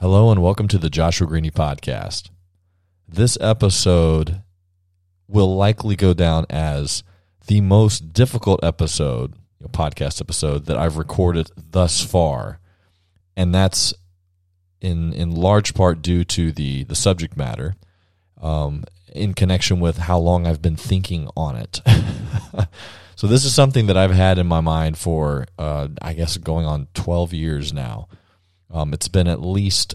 Hello and welcome to the Joshua Greaney podcast. This episode will likely go down as the most difficult episode, podcast episode that I've recorded thus far, and that's in in large part due to the the subject matter, um, in connection with how long I've been thinking on it. so this is something that I've had in my mind for, uh, I guess, going on twelve years now. Um, it's been at least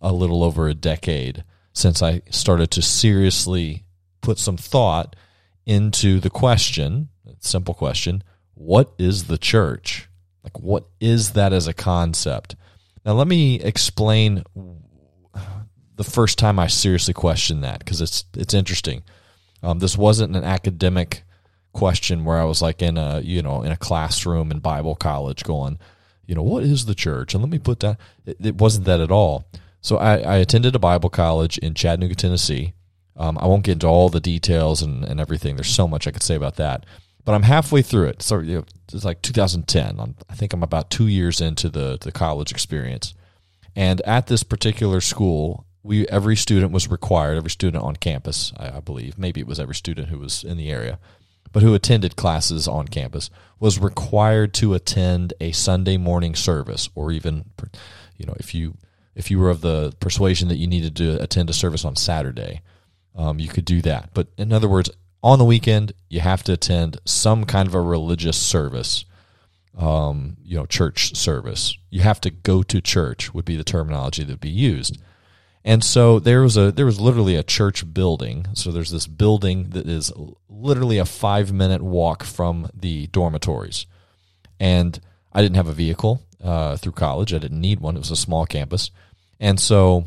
a little over a decade since I started to seriously put some thought into the question, simple question, what is the church? Like, what is that as a concept? Now, let me explain the first time I seriously questioned that because it's it's interesting. Um, this wasn't an academic question where I was like in a you know in a classroom in Bible college going, you know, what is the church? And let me put that. It, it wasn't that at all. So I, I, attended a Bible college in Chattanooga, Tennessee. Um, I won't get into all the details and, and everything. There's so much I could say about that. But I'm halfway through it. So you know, it's like 2010. I'm, I think I'm about two years into the, the college experience. And at this particular school, we every student was required, every student on campus, I, I believe, maybe it was every student who was in the area, but who attended classes on campus was required to attend a Sunday morning service, or even, you know, if you if you were of the persuasion that you needed to attend a service on Saturday, um, you could do that. But in other words, on the weekend, you have to attend some kind of a religious service, um, you know, church service. You have to go to church would be the terminology that would be used. And so there was a there was literally a church building. So there's this building that is literally a five minute walk from the dormitories, and I didn't have a vehicle uh, through college. I didn't need one. It was a small campus, and so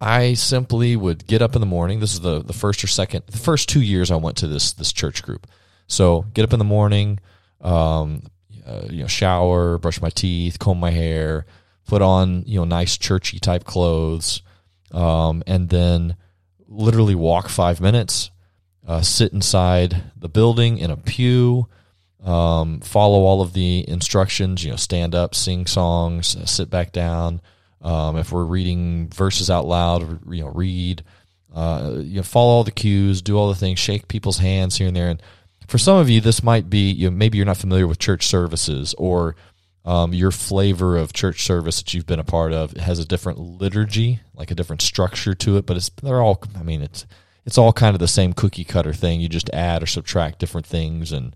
I simply would get up in the morning. This is the the first or second, the first two years I went to this this church group. So get up in the morning, um, uh, you know, shower, brush my teeth, comb my hair, put on you know nice churchy type clothes, um, and then literally walk five minutes, uh, sit inside the building in a pew um, follow all of the instructions. You know, stand up, sing songs, uh, sit back down. Um, if we're reading verses out loud, you know, read. Uh, you know, follow all the cues, do all the things, shake people's hands here and there. And for some of you, this might be you know, maybe you're not familiar with church services or um, your flavor of church service that you've been a part of has a different liturgy, like a different structure to it. But it's they're all. I mean, it's it's all kind of the same cookie cutter thing. You just add or subtract different things and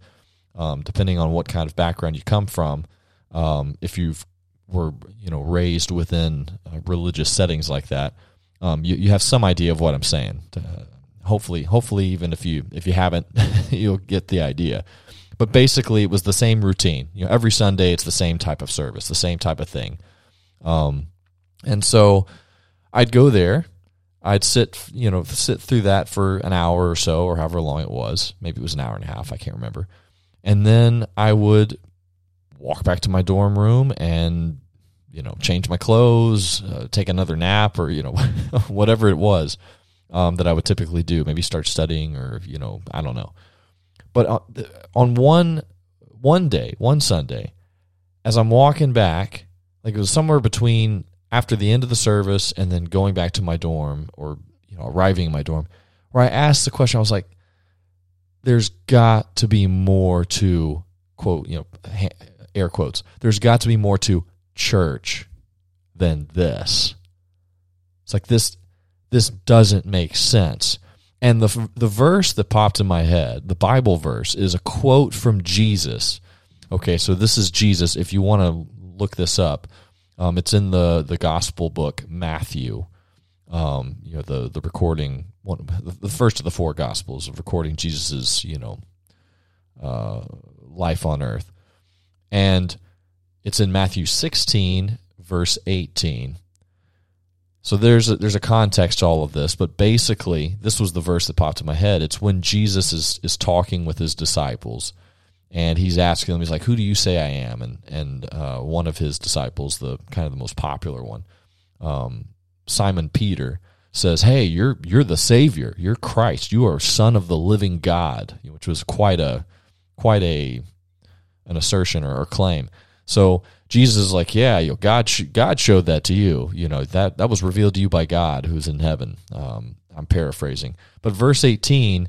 um, depending on what kind of background you come from. Um, if you've were you know raised within uh, religious settings like that, um, you, you have some idea of what I'm saying. Uh, hopefully, hopefully, even if you if you haven't, you'll get the idea. But basically, it was the same routine. You know, every Sunday it's the same type of service, the same type of thing. Um, and so I'd go there. I'd sit, you know, sit through that for an hour or so, or however long it was. Maybe it was an hour and a half. I can't remember and then I would walk back to my dorm room and you know change my clothes, uh, take another nap, or you know whatever it was um, that I would typically do. Maybe start studying, or you know I don't know. But uh, on, on one one day, one Sunday, as I'm walking back, like it was somewhere between after the end of the service and then going back to my dorm, or you know arriving in my dorm, where I asked the question. I was like, there's got to be more to quote, you know, air quotes. There's got to be more to church than this. It's like this this doesn't make sense. And the the verse that popped in my head, the Bible verse is a quote from Jesus. Okay, so this is Jesus if you want to look this up. Um, it's in the the gospel book Matthew. Um, you know the the recording one the first of the four gospels of recording Jesus's you know uh, life on earth, and it's in Matthew 16 verse 18. So there's a, there's a context to all of this, but basically this was the verse that popped in my head. It's when Jesus is is talking with his disciples, and he's asking them, he's like, "Who do you say I am?" And and uh, one of his disciples, the kind of the most popular one, um, Simon Peter, says, "Hey, you're you're the Savior. You're Christ. You are Son of the Living God," which was quite a quite a an assertion or, a claim. So Jesus is like, yeah, you God, God showed that to you. You know that that was revealed to you by God, who's in heaven. Um, I'm paraphrasing, but verse 18,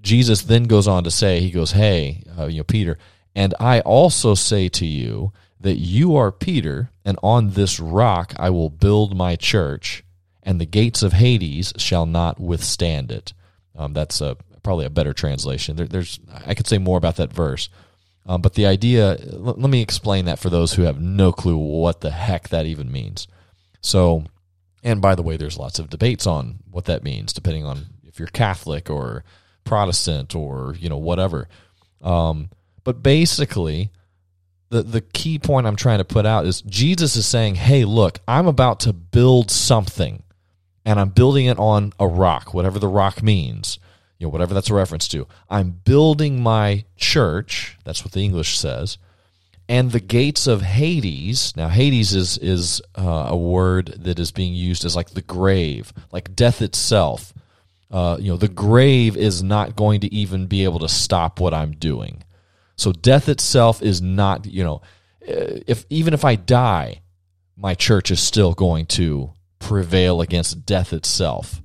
Jesus then goes on to say, he goes, hey, uh, you know, Peter, and I also say to you that you are Peter, and on this rock I will build my church, and the gates of Hades shall not withstand it. Um, that's a, probably a better translation. There, there's I could say more about that verse, um, but the idea. L- let me explain that for those who have no clue what the heck that even means. So, and by the way, there's lots of debates on what that means, depending on if you're Catholic or Protestant or you know whatever. Um, but basically, the the key point I'm trying to put out is Jesus is saying, "Hey, look, I'm about to build something, and I'm building it on a rock, whatever the rock means, you know, whatever that's a reference to. I'm building my church. That's what the English says." And the gates of Hades. Now, Hades is is uh, a word that is being used as like the grave, like death itself. Uh, you know, the grave is not going to even be able to stop what I'm doing. So death itself is not, you know, uh, if even if I die, my church is still going to prevail against death itself.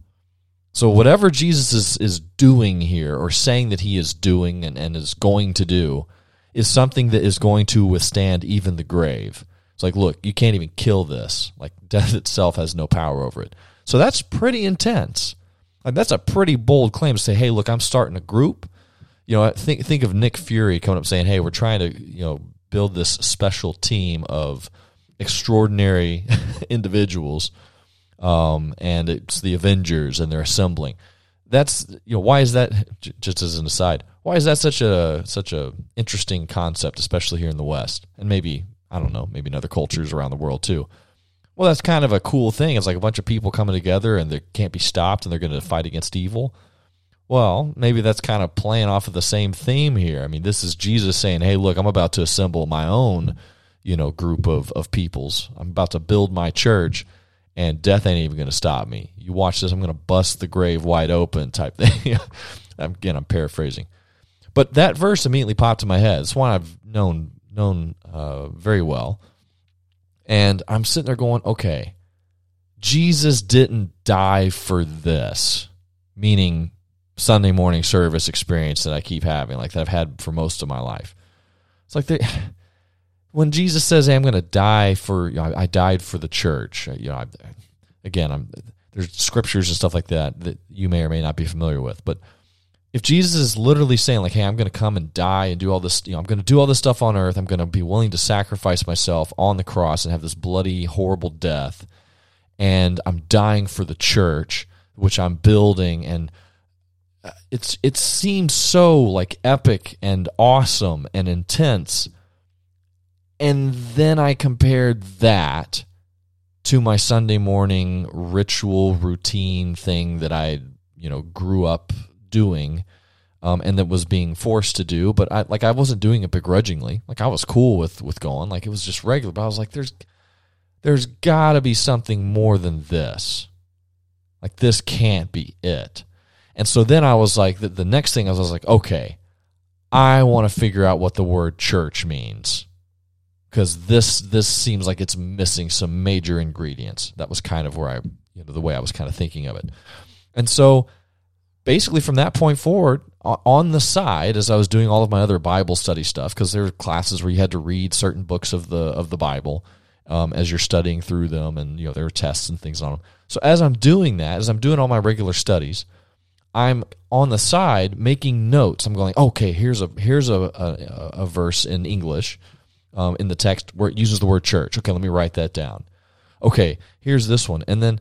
So whatever Jesus is, is doing here or saying that he is doing and, and is going to do is something that is going to withstand even the grave. It's like, look, you can't even kill this. Like death itself has no power over it. So that's pretty intense. Like that's a pretty bold claim to say, hey, look, I'm starting a group. You know, think think of Nick Fury coming up saying, hey, we're trying to, you know, build this special team of extraordinary individuals. Um, and it's the Avengers and they're assembling. That's you know why is that just as an aside why is that such a such a interesting concept especially here in the West and maybe I don't know maybe in other cultures around the world too well, that's kind of a cool thing. It's like a bunch of people coming together and they can't be stopped and they're going to fight against evil. Well, maybe that's kind of playing off of the same theme here. I mean, this is Jesus saying, "Hey, look, I'm about to assemble my own, you know, group of of peoples. I'm about to build my church, and death ain't even going to stop me. You watch this. I'm going to bust the grave wide open." Type thing. Again, I'm paraphrasing, but that verse immediately popped in my head. It's one I've known known uh, very well and I'm sitting there going, okay, Jesus didn't die for this, meaning Sunday morning service experience that I keep having, like that I've had for most of my life. It's like they, when Jesus says, hey, "I'm going to die for," you know, I, died for the church. You know, I, again, I'm there's scriptures and stuff like that that you may or may not be familiar with, but if Jesus is literally saying like, "Hey, I'm going to come and die and do all this, you know, I'm going to do all this stuff on earth. I'm going to be willing to sacrifice myself on the cross and have this bloody, horrible death, and I'm dying for the church, which I'm building, and uh, it's it seems so like epic and awesome and intense." And then I compared that to my Sunday morning ritual routine thing that I, you know, grew up doing um, and that was being forced to do but I like I wasn't doing it begrudgingly. Like I was cool with with going. Like it was just regular but I was like there's there's got to be something more than this. Like this can't be it. And so then I was like the, the next thing I was, I was like okay I want to figure out what the word church means because this this seems like it's missing some major ingredients. That was kind of where I you know the way I was kind of thinking of it. And so basically from that point forward on the side as i was doing all of my other bible study stuff because there were classes where you had to read certain books of the of the bible um, as you're studying through them and you know there were tests and things on them so as i'm doing that as i'm doing all my regular studies i'm on the side making notes. I'm going okay here's a here's a, a, a verse in english um, in the text where it uses the word church okay let me write that down okay here's this one and then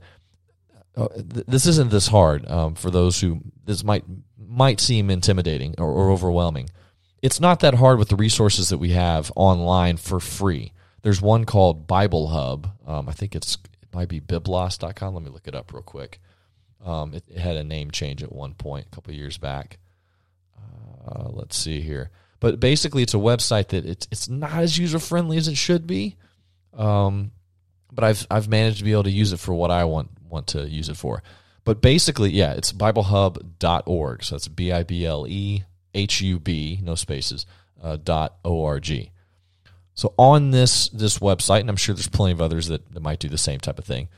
uh, this isn't this hard um, for those who this might might seem intimidating or, or, overwhelming. It's not that hard with the resources that we have online for free. There's one called Bible Hub. Um, I think it's it might be biblos.com. Let me look it up real quick. Um, it, it, had a name change at one point a couple years back. Uh, let's see here. But basically, it's a website that it's it's not as user friendly as it should be. Um, but I've I've managed to be able to use it for what I want want to use it for. But basically, yeah, it's BibleHub.org. So that's B I B L E H U B, no spaces, uh, dot O R G. So on this this website, and I'm sure there's plenty of others that, that might do the same type of thing,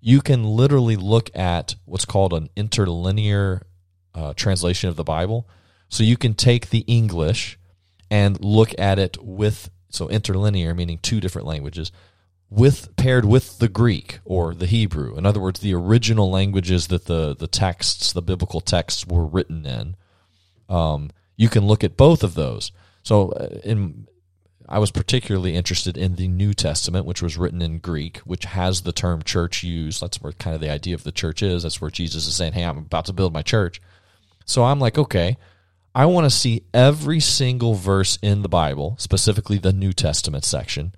you can literally look at what's called an interlinear uh, translation of the Bible. So you can take the English and look at it with so interlinear, meaning two different languages, with paired with the Greek or the Hebrew. In other words, the original languages that the the texts, the biblical texts, were written in. Um, you can look at both of those. So, uh, in I was particularly interested in the New Testament, which was written in Greek, which has the term church used. That's where kind of the idea of the church is. That's where Jesus is saying, "Hey, I'm about to build my church." So I'm like, okay, I want to see every single verse in the Bible, specifically the New Testament section,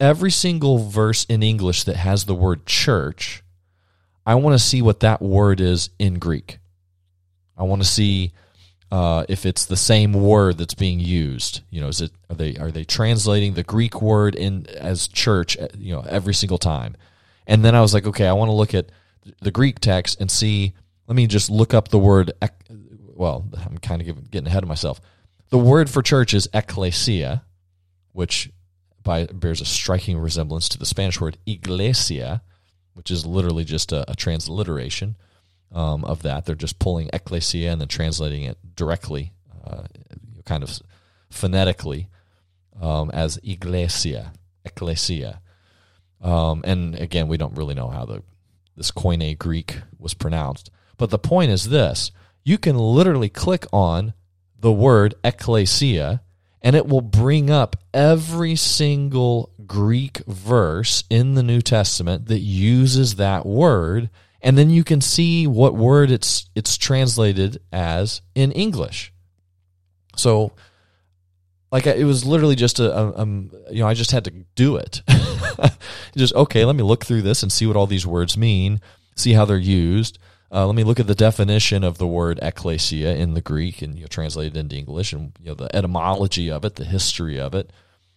every single verse in English that has the word church. I want to see what that word is in Greek. I want to see uh, if it's the same word that's being used. You know, is it are they are they translating the Greek word in as church? uh, You know, every single time. And then I was like, okay, I want to look at the Greek text and see. Let me just look up the word. Well, I'm kind of getting ahead of myself. The word for church is ecclesia, which by, bears a striking resemblance to the Spanish word iglesia, which is literally just a, a transliteration um, of that. They're just pulling ecclesia and then translating it directly, uh, kind of phonetically, um, as iglesia, ecclesia. Um, and again, we don't really know how the this Koine Greek was pronounced. But the point is this: you can literally click on the word ecclesia, and it will bring up every single Greek verse in the New Testament that uses that word, and then you can see what word it's it's translated as in English. So, like it was literally just a, a, you know, I just had to do it. just okay, let me look through this and see what all these words mean, see how they're used. Uh, let me look at the definition of the word ecclesia in the Greek and you know, translate it into English, and you know the etymology of it, the history of it,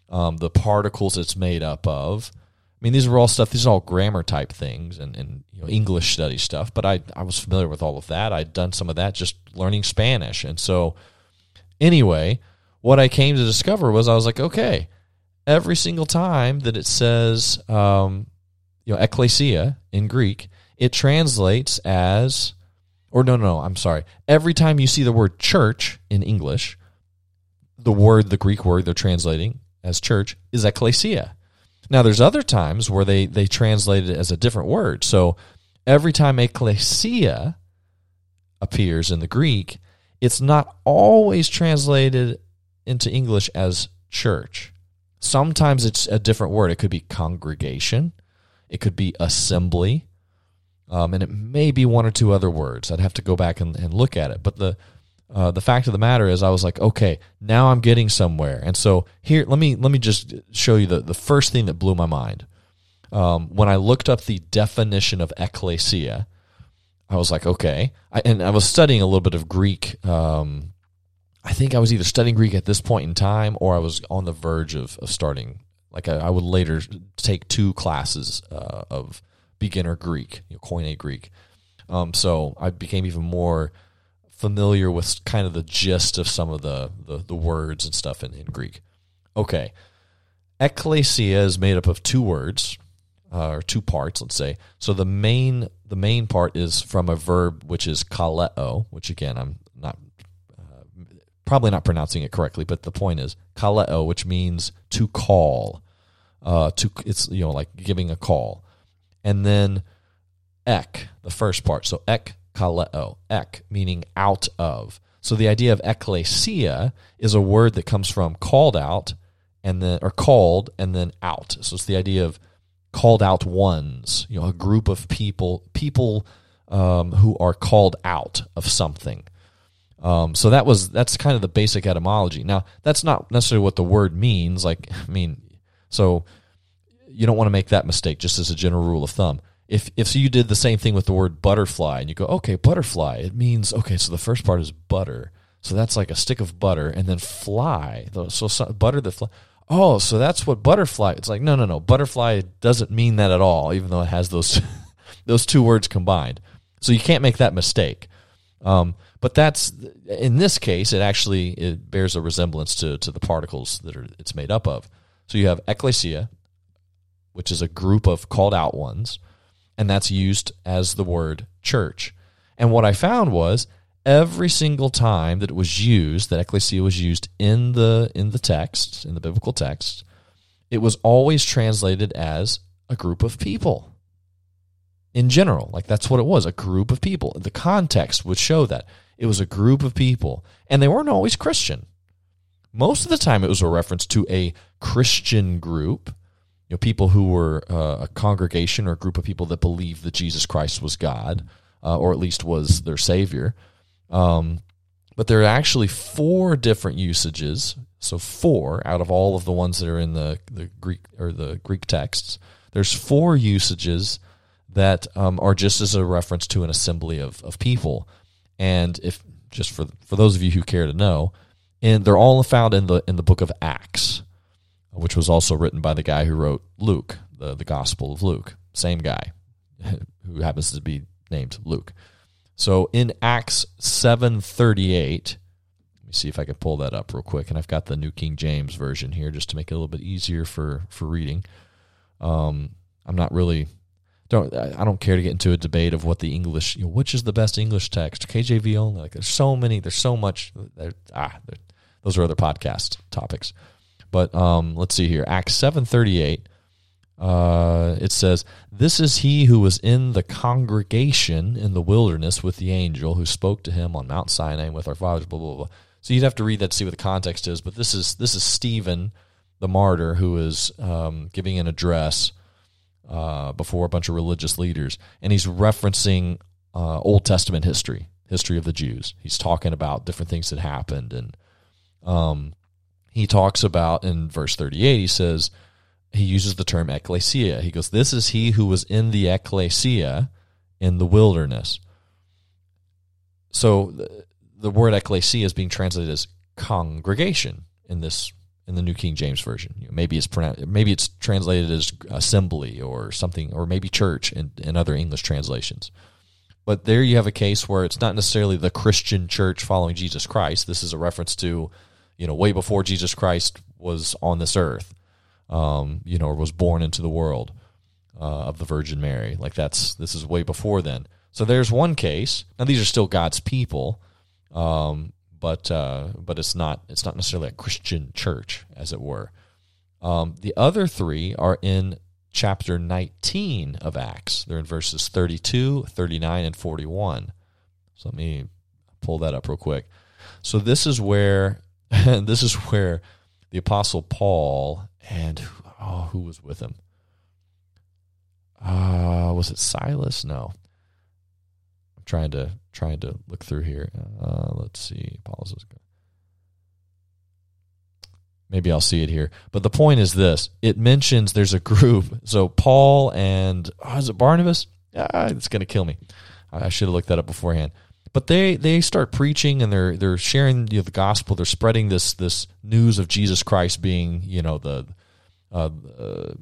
um, the particles it's made up of. I mean, these are all stuff. These are all grammar type things and, and you know English study stuff. But I I was familiar with all of that. I'd done some of that just learning Spanish, and so anyway, what I came to discover was I was like, okay, every single time that it says um, you know ecclesia in Greek, it translates as or no, no, no, I'm sorry. Every time you see the word church in English, the word, the Greek word they're translating as church is ecclesia. Now, there's other times where they they translate it as a different word. So every time ecclesia appears in the Greek, it's not always translated into English as church. Sometimes it's a different word. It could be congregation, it could be assembly, um, and it may be one or two other words. I'd have to go back and, and look at it. But the uh, the fact of the matter is, I was like, okay, now I'm getting somewhere. And so here, let me let me just show you the the first thing that blew my mind. Um, when I looked up the definition of ecclesia, I was like, okay, I, and I was studying a little bit of Greek. Um, I think I was either studying Greek at this point in time, or I was on the verge of, of starting. Like I, I would later take two classes uh, of beginner Greek, you know, Koine Greek. Um, so I became even more familiar with kind of the gist of some of the, the, the words and stuff in, in Greek. Okay. Ecclesia is made up of two words, uh, or two parts, let's say. So the main the main part is from a verb which is kaleo, which again I'm not uh, probably not pronouncing it correctly, but the point is kaleo, which means to call. Uh, to it's you know like giving a call, and then ek, the first part. So ek kaleo, ek meaning out of. So the idea of ecclesia is a word that comes from called out and then or called and then out. So it's the idea of called out ones, you know, a group of people, people um, who are called out of something. Um, so that was that's kind of the basic etymology. Now that's not necessarily what the word means. Like I mean, so you don't want to make that mistake. Just as a general rule of thumb, if if you did the same thing with the word butterfly and you go, okay, butterfly, it means okay. So the first part is butter. So that's like a stick of butter, and then fly. So, so butter the fly. Oh, so that's what butterfly. It's like no, no, no. Butterfly doesn't mean that at all, even though it has those those two words combined. So you can't make that mistake. Um, but that's in this case, it actually it bears a resemblance to to the particles that are it's made up of. So you have ecclesia, which is a group of called out ones, and that's used as the word church. And what I found was every single time that it was used, that ecclesia was used in the in the text, in the biblical text, it was always translated as a group of people. In general, like that's what it was, a group of people. The context would show that it was a group of people, and they weren't always Christian. Most of the time, it was a reference to a Christian group, you know, people who were uh, a congregation or a group of people that believed that Jesus Christ was God, uh, or at least was their Savior. Um, but there are actually four different usages. So four out of all of the ones that are in the, the Greek or the Greek texts, there's four usages that um, are just as a reference to an assembly of, of people. And if just for for those of you who care to know, and they're all found in the in the book of Acts, which was also written by the guy who wrote Luke, the, the Gospel of Luke. Same guy who happens to be named Luke. So in Acts 738, let me see if I can pull that up real quick. And I've got the New King James version here just to make it a little bit easier for, for reading. Um, I'm not really don't I don't care to get into a debate of what the English, you know, which is the best English text, KJV only. Like there's so many, there's so much. There, ah, there, those are other podcast topics. But um, let's see here, Acts seven thirty eight. Uh, it says, This is he who was in the congregation in the wilderness with the angel who spoke to him on Mount Sinai with our fathers, blah, blah, blah. So you'd have to read that to see what the context is. But this is this is Stephen, the martyr, who is um, giving an address uh, before a bunch of religious leaders, and he's referencing uh, Old Testament history, history of the Jews. He's talking about different things that happened, and um, he talks about in verse thirty-eight. He says he uses the term ecclesia. He goes, This is he who was in the ecclesia in the wilderness. So the, the word ecclesia is being translated as congregation in this in the New King James version. Maybe it's maybe it's translated as assembly or something, or maybe church in, in other English translations. But there you have a case where it's not necessarily the Christian church following Jesus Christ. This is a reference to, you know, way before Jesus Christ was on this earth um, you know, or was born into the world uh, of the Virgin Mary. Like that's this is way before then. So there's one case. Now these are still God's people, um, but uh, but it's not it's not necessarily a Christian church, as it were. Um, the other three are in chapter 19 of Acts. They're in verses 32, 39, and 41. So let me pull that up real quick. So this is where this is where the apostle Paul and oh, who was with him? Uh, was it Silas? No. I'm trying to trying to look through here. Uh, let's see. Paul's good Maybe I'll see it here. But the point is this: it mentions there's a group. So Paul and oh, is it Barnabas? Ah, it's going to kill me. I should have looked that up beforehand but they they start preaching and they're they're sharing you know, the gospel. They're spreading this this news of Jesus Christ being you know the uh, uh,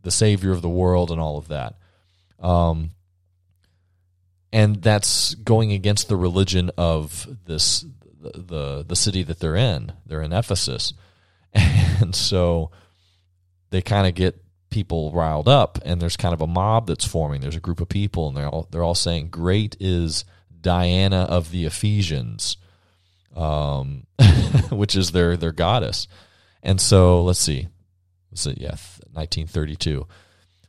the savior of the world and all of that. Um, and that's going against the religion of this the the city that they're in. They're in Ephesus, and so they kind of get people riled up, and there's kind of a mob that's forming. There's a group of people, and they're all they're all saying, "Great is." Diana of the Ephesians, um, which is their their goddess. And so let's see, yeah, 1932.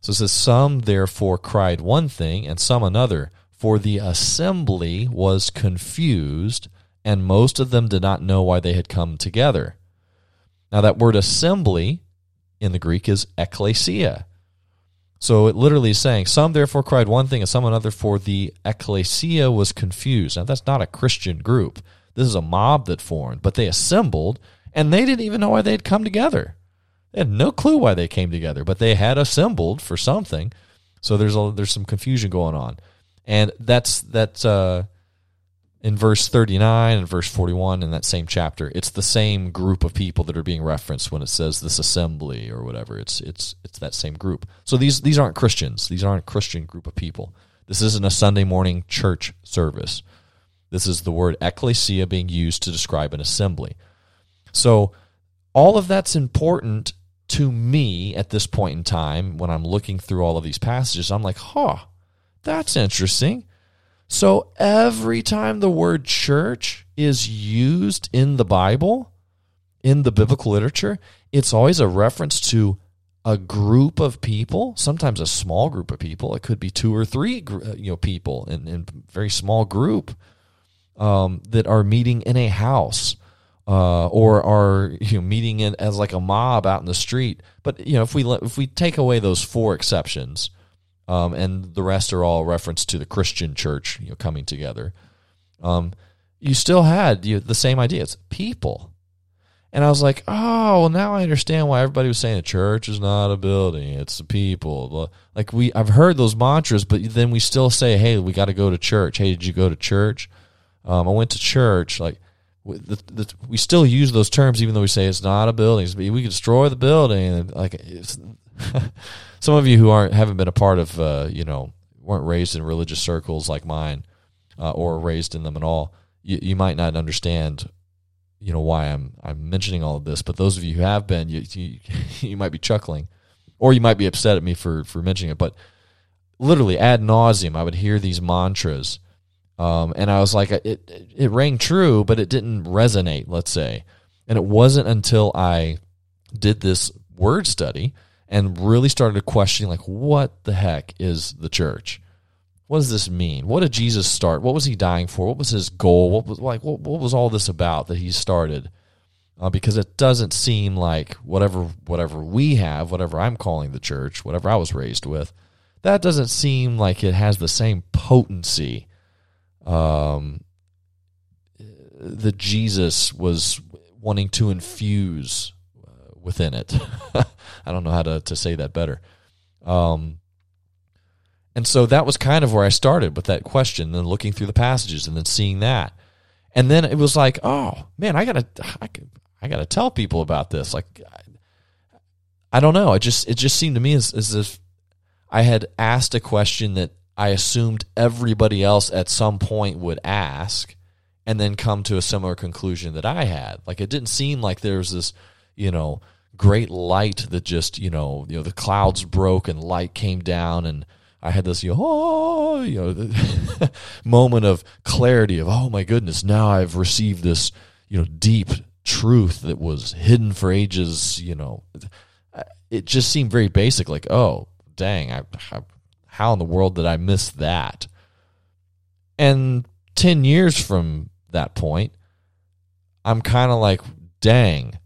So it says, Some therefore cried one thing, and some another, for the assembly was confused, and most of them did not know why they had come together. Now, that word assembly in the Greek is ekklesia. So it literally is saying, Some therefore cried one thing and some another, for the ecclesia was confused. Now, that's not a Christian group. This is a mob that formed, but they assembled and they didn't even know why they had come together. They had no clue why they came together, but they had assembled for something. So there's a, there's some confusion going on, and that's that's uh, in verse 39 and verse 41 in that same chapter it's the same group of people that are being referenced when it says this assembly or whatever. It's it's it's that same group. So these these aren't christians. These aren't a christian group of people. This isn't a sunday morning church service. This is the word ecclesia being used to describe an assembly. So all of that's important to me at this point in time, when I'm looking through all of these passages, I'm like, huh, that's interesting. So every time the word church is used in the Bible, in the biblical literature, it's always a reference to a group of people, sometimes a small group of people. It could be two or three, uh, you know, people in, a very small group um, that are meeting in a house uh, or are you know, meeting in as like a mob out in the street. But you know, if we if we take away those four exceptions, um, and the rest are all reference to the Christian church, you know, coming together, um, you still had you know, the same idea. It's people. And I was like, oh, well, now I understand why everybody was saying a church is not a building; it's the people. Like we, I've heard those mantras, but then we still say, hey, we got to go to church. Hey, did you go to church? Um, I went to church. Like the, the, we still use those terms even though we say it's not a building. We can destroy the building. Like some of you who aren't haven't been a part of uh, you know weren't raised in religious circles like mine uh, or raised in them at all. You, you might not understand you know why I'm I'm mentioning all of this. But those of you who have been, you you, you might be chuckling, or you might be upset at me for for mentioning it. But literally ad nauseum, I would hear these mantras um, and I was like, it, it, it rang true, but it didn't resonate, let's say. And it wasn't until I did this word study and really started questioning, like, what the heck is the church? What does this mean? What did Jesus start? What was he dying for? What was his goal? What was like? What, what was all this about that he started? Uh, because it doesn't seem like whatever whatever we have, whatever I'm calling the church, whatever I was raised with, that doesn't seem like it has the same potency um, that Jesus was wanting to infuse uh, within it. I don't know how to, to say that better. Um, and so that was kind of where I started with that question, then looking through the passages and then seeing that. And then it was like, oh man, I gotta, I, I gotta tell people about this. Like, I, I don't know. It just, it just seemed to me as, as if I had asked a question that I assumed everybody else at some point would ask and then come to a similar conclusion that I had. Like it didn't seem like there was this, you know, great light that just, you know, you know, the clouds broke and light came down and I had this, you know, oh, you know, moment of clarity of, oh my goodness, now I've received this, you know, deep truth that was hidden for ages, you know. It just seemed very basic, like, oh, dang, I, I how in the world did I miss that? And 10 years from that point, I'm kind of like, dang,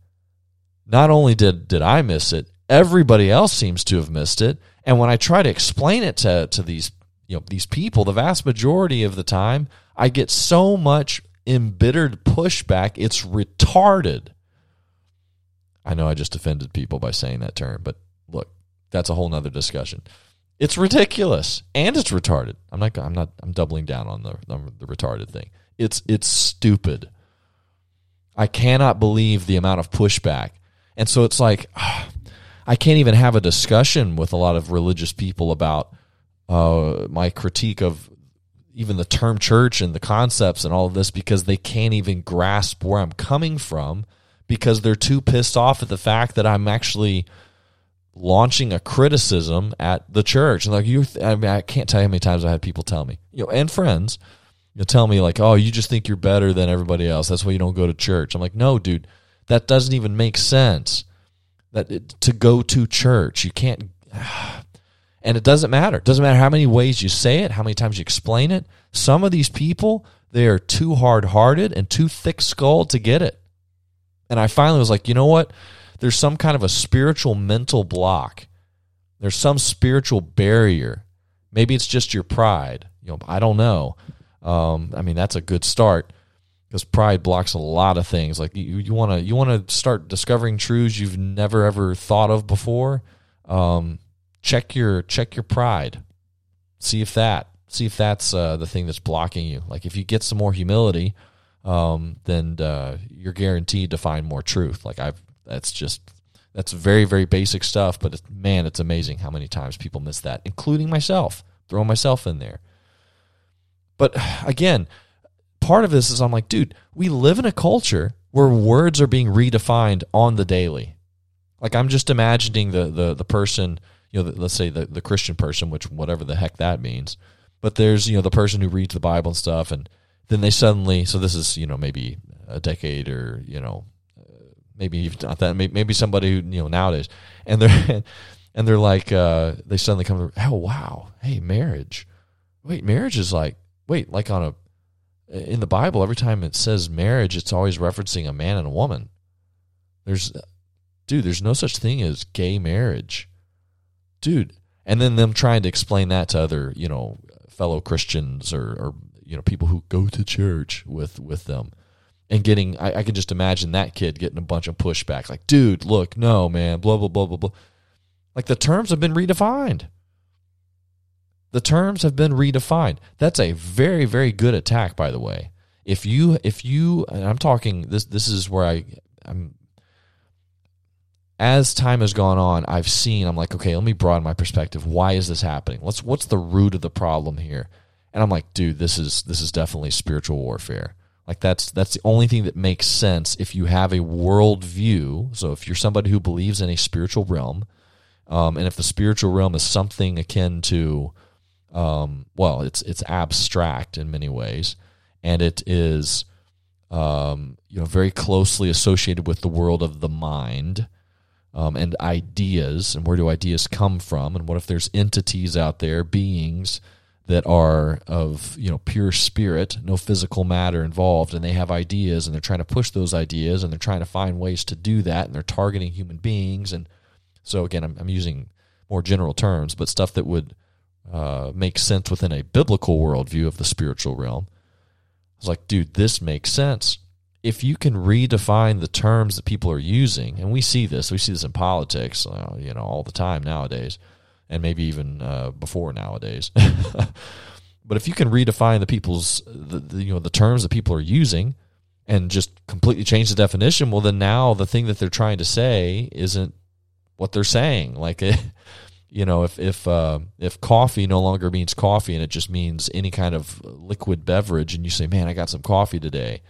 not only did, did I miss it, everybody else seems to have missed it. And when I try to explain it to, to these, you know, these people, the vast majority of the time, I get so much embittered pushback, it's retarded. I know I just offended people by saying that term, but look, that's a whole nother discussion. It's ridiculous and it's retarded. I'm not. I'm not. I'm doubling down on the the retarded thing. It's it's stupid. I cannot believe the amount of pushback, and so it's like I can't even have a discussion with a lot of religious people about uh, my critique of even the term church and the concepts and all of this because they can't even grasp where I'm coming from because they're too pissed off at the fact that I'm actually launching a criticism at the church. And like you, I, mean, I can't tell you how many times I had people tell me, you know, and friends, you know, tell me like, oh, you just think you're better than everybody else. That's why you don't go to church. I'm like, no, dude, that doesn't even make sense. That it, to go to church, you can't. And it doesn't matter. It doesn't matter how many ways you say it, how many times you explain it. Some of these people, they are too hard hearted and too thick skulled to get it. And I finally was like, you know what? There's some kind of a spiritual mental block. There's some spiritual barrier. Maybe it's just your pride. You know, I don't know. Um, I mean, that's a good start because pride blocks a lot of things. Like you, want to you want to start discovering truths you've never ever thought of before. Um, check your check your pride. See if that see if that's uh, the thing that's blocking you. Like if you get some more humility, um, then uh, you're guaranteed to find more truth. Like I've that's just that's very very basic stuff, but it's, man, it's amazing how many times people miss that, including myself. Throw myself in there. But again, part of this is I'm like, dude, we live in a culture where words are being redefined on the daily. Like I'm just imagining the the the person, you know, the, let's say the the Christian person, which whatever the heck that means. But there's you know the person who reads the Bible and stuff, and then they suddenly so this is you know maybe a decade or you know maybe even not that maybe somebody who you know nowadays, and they're and they're like uh, they suddenly come oh wow hey marriage, wait marriage is like wait like on a in the Bible every time it says marriage it's always referencing a man and a woman. There's dude, there's no such thing as gay marriage. Dude. And then them trying to explain that to other, you know, fellow Christians or, or you know, people who go to church with with them. And getting I, I can just imagine that kid getting a bunch of pushback. Like, dude, look, no, man, blah, blah, blah, blah, blah. Like the terms have been redefined. The terms have been redefined. That's a very, very good attack, by the way. If you if you I'm talking this this is where I I'm as time has gone on, I've seen, I'm like, okay, let me broaden my perspective. Why is this happening? Let's what's the root of the problem here? And I'm like, dude, this is this is definitely spiritual warfare. Like that's that's the only thing that makes sense if you have a world view. So if you're somebody who believes in a spiritual realm, um, and if the spiritual realm is something akin to, um, well, it's it's abstract in many ways, and it is, um, you know, very closely associated with the world of the mind um, and ideas and where do ideas come from and what if there's entities out there beings that are of you know pure spirit no physical matter involved and they have ideas and they're trying to push those ideas and they're trying to find ways to do that and they're targeting human beings and so again i'm, I'm using more general terms but stuff that would uh, make sense within a biblical worldview of the spiritual realm. I was like dude this makes sense. If you can redefine the terms that people are using, and we see this, we see this in politics, uh, you know, all the time nowadays, and maybe even uh, before nowadays. but if you can redefine the people's, the, the, you know, the terms that people are using, and just completely change the definition, well, then now the thing that they're trying to say isn't what they're saying. Like, you know, if if uh, if coffee no longer means coffee and it just means any kind of liquid beverage, and you say, "Man, I got some coffee today."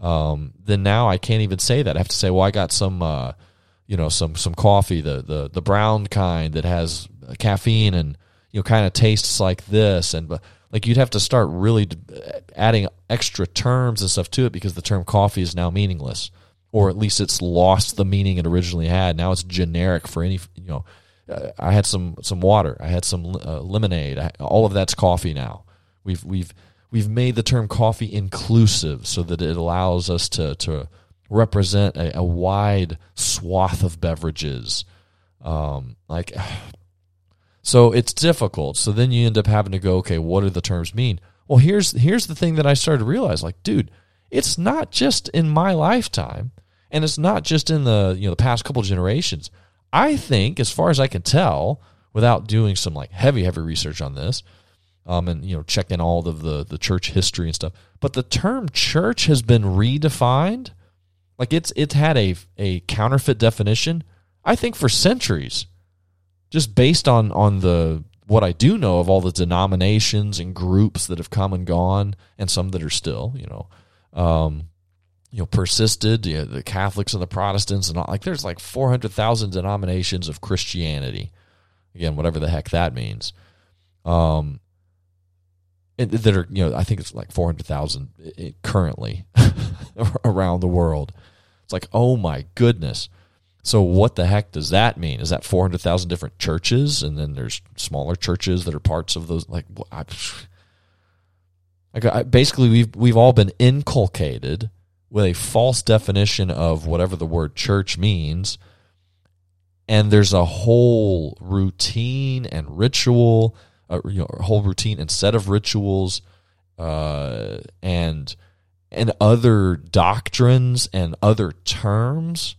um, then now I can't even say that. I have to say, well, I got some, uh, you know, some some coffee, the the the brown kind that has caffeine and you know kind of tastes like this, and but like you'd have to start really adding extra terms and stuff to it because the term coffee is now meaningless, or at least it's lost the meaning it originally had. Now it's generic for any, you know. Uh, I had some some water. I had some uh, lemonade. I, all of that's coffee now. We've we've we've made the term coffee inclusive so that it allows us to to represent a, a wide swath of beverages. Um, like, so it's difficult. So then you end up having to go, okay, what do the terms mean? Well, here's here's the thing that I started to realize, like, dude, it's not just in my lifetime, and it's not just in the you know the past couple generations. I think, as far as I can tell, without doing some like heavy heavy research on this, um, and you know checking all of the the church history and stuff. But the term church has been redefined, like it's it's had a a counterfeit definition. I think for centuries, just based on on the what I do know of all the denominations and groups that have come and gone, and some that are still, you know, um, you know, persisted. You know, the Catholics and the Protestants, and all, like there's like four hundred thousand denominations of Christianity. Again, whatever the heck that means. Um, that are you know I think it's like four hundred thousand currently around the world. It's like oh my goodness. So what the heck does that mean? Is that four hundred thousand different churches, and then there's smaller churches that are parts of those? Like, I, I, basically, we've we've all been inculcated with a false definition of whatever the word church means, and there's a whole routine and ritual a, you know, a whole routine and set of rituals uh, and and other doctrines and other terms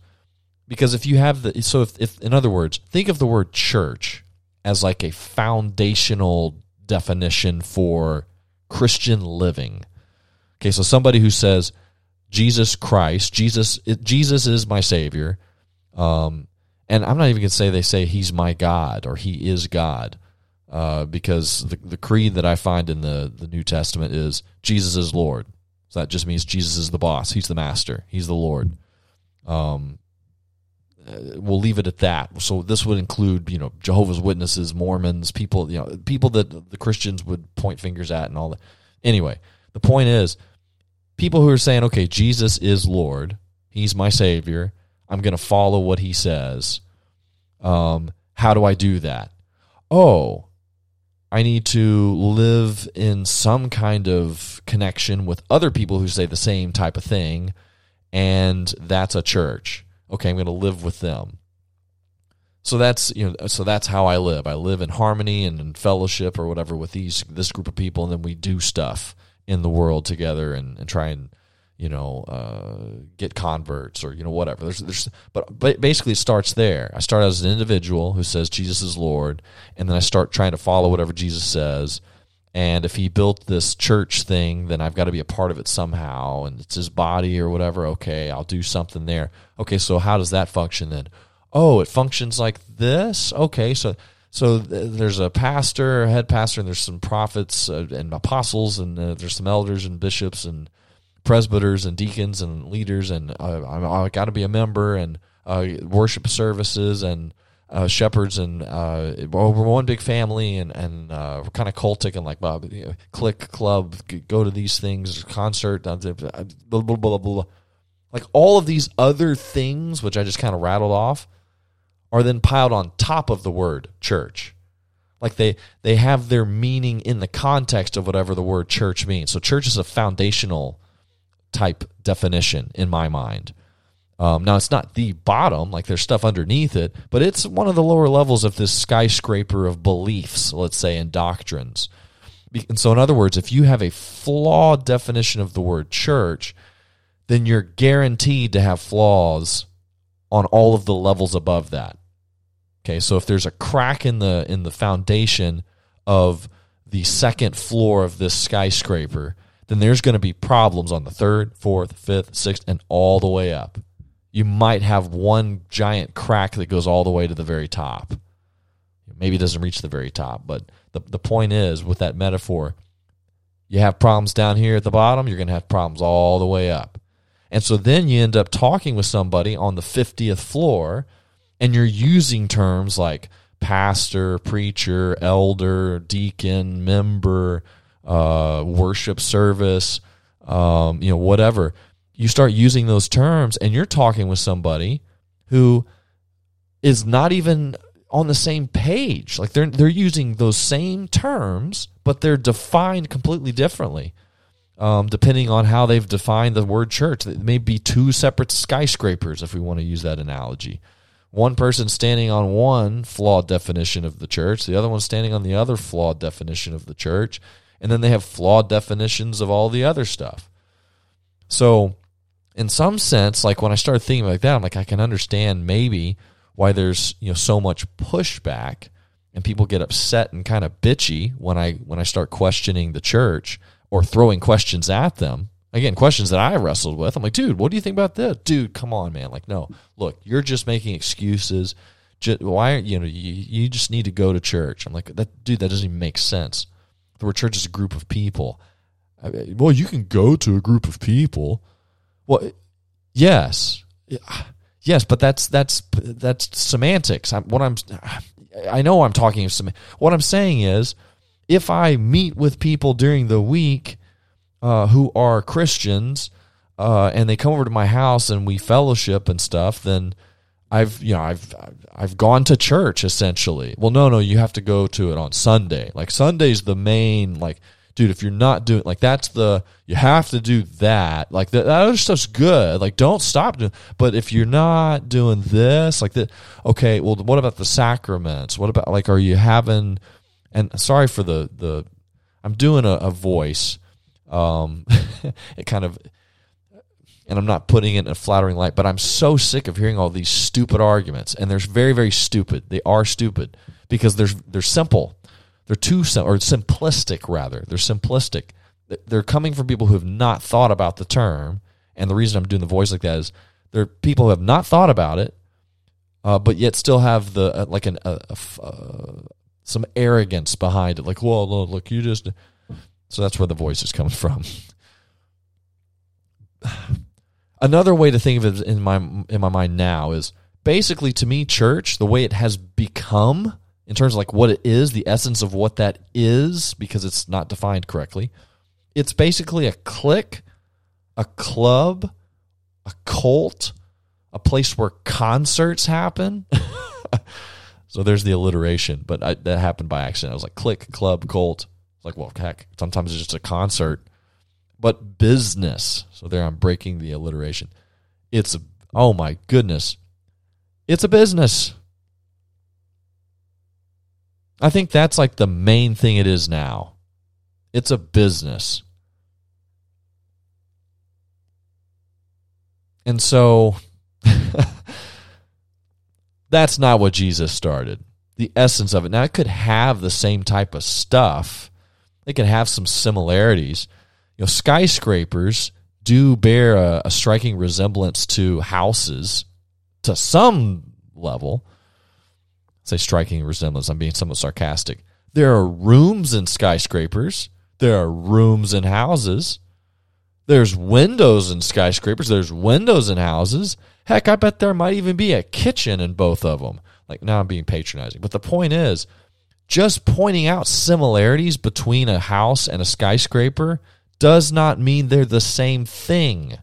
because if you have the so if, if in other words think of the word church as like a foundational definition for christian living okay so somebody who says jesus christ jesus jesus is my savior um, and i'm not even going to say they say he's my god or he is god uh, because the, the creed that I find in the, the New Testament is Jesus is Lord. So that just means Jesus is the boss. He's the master. He's the Lord. Um, uh, we'll leave it at that. So this would include, you know, Jehovah's Witnesses, Mormons, people, you know, people that the Christians would point fingers at and all that. Anyway, the point is, people who are saying, okay, Jesus is Lord, He's my Savior, I'm going to follow what He says. Um, how do I do that? Oh, I need to live in some kind of connection with other people who say the same type of thing, and that's a church. Okay, I'm going to live with them. So that's you know so that's how I live. I live in harmony and in fellowship or whatever with these this group of people, and then we do stuff in the world together and, and try and you know uh, get converts or you know whatever. There's there's but, but basically it starts there. I start as an individual who says Jesus is Lord, and then I start trying to follow whatever Jesus says. And if he built this church thing, then I've got to be a part of it somehow, and it's his body or whatever. Okay, I'll do something there. Okay, so how does that function then? Oh, it functions like this. Okay, so so there's a pastor, a head pastor, and there's some prophets uh, and apostles, and uh, there's some elders and bishops and presbyters and deacons and leaders, and uh, I, I got to be a member and worship services and uh, shepherds and uh, we're one big family and and uh, we're kind of cultic and like well, you know, click club go to these things concert blah, blah, blah, blah, blah. like all of these other things which I just kind of rattled off are then piled on top of the word church. Like they they have their meaning in the context of whatever the word church means. So church is a foundational type definition in my mind um, now, it's not the bottom, like there's stuff underneath it, but it's one of the lower levels of this skyscraper of beliefs, let's say, and doctrines. And so, in other words, if you have a flawed definition of the word church, then you're guaranteed to have flaws on all of the levels above that. Okay, so if there's a crack in the in the foundation of the second floor of this skyscraper, then there's going to be problems on the third, fourth, fifth, sixth, and all the way up you might have one giant crack that goes all the way to the very top. Maybe it doesn't reach the very top, but the, the point is with that metaphor, you have problems down here at the bottom, you're going to have problems all the way up. And so then you end up talking with somebody on the 50th floor, and you're using terms like pastor, preacher, elder, deacon, member, uh, worship service, um, you know, whatever you start using those terms and you're talking with somebody who is not even on the same page. Like they're they're using those same terms, but they're defined completely differently. Um, depending on how they've defined the word church, it may be two separate skyscrapers, if we want to use that analogy. One person standing on one flawed definition of the church, the other one standing on the other flawed definition of the church, and then they have flawed definitions of all the other stuff. So in some sense, like when I started thinking like that, I'm like, I can understand maybe why there's you know so much pushback and people get upset and kind of bitchy when I when I start questioning the church or throwing questions at them. Again, questions that I wrestled with. I'm like, dude, what do you think about this? Dude, come on, man. Like, no, look, you're just making excuses. Just, why, aren't you know, you, you just need to go to church. I'm like, that, dude, that doesn't even make sense. The church is a group of people. I, well, you can go to a group of people. Well, yes, yes, but that's that's that's semantics. I'm, what I'm, I know I'm talking some. What I'm saying is, if I meet with people during the week uh, who are Christians uh, and they come over to my house and we fellowship and stuff, then I've you know I've I've gone to church essentially. Well, no, no, you have to go to it on Sunday. Like Sunday's the main like dude, if you're not doing like that's the you have to do that. Like that, other stuff's good. Like don't stop doing. But if you're not doing this, like that, okay. Well, what about the sacraments? What about like are you having? And sorry for the the, I'm doing a, a voice. Um, it kind of. And I'm not putting it in a flattering light, but I'm so sick of hearing all these stupid arguments. And they're very, very stupid. They are stupid because they're they're simple they're too or simplistic rather. They're simplistic. They're coming from people who have not thought about the term, and the reason I'm doing the voice like that is they're people who have not thought about it, uh, but yet still have the uh, like an uh, some arrogance behind it. Like, well, look, look, you just. So that's where the voice is coming from. Another way to think of it in my in my mind now is basically, to me, church, the way it has become in terms of like what it is, the essence of what that is, because it's not defined correctly, it's basically a clique, a club, a cult, a place where concerts happen. so there's the alliteration, but I, that happened by accident. I was like, click, club, cult. Like, well, heck, sometimes it's just a concert, but business. So there I'm breaking the alliteration. It's, oh my goodness, it's a business. I think that's like the main thing it is now. It's a business. And so that's not what Jesus started. The essence of it. Now, it could have the same type of stuff, it could have some similarities. You know, skyscrapers do bear a, a striking resemblance to houses to some level. Say striking resemblance, I'm being somewhat sarcastic. There are rooms in skyscrapers, there are rooms in houses. There's windows in skyscrapers. There's windows in houses. Heck, I bet there might even be a kitchen in both of them. Like now I'm being patronizing. But the point is, just pointing out similarities between a house and a skyscraper does not mean they're the same thing.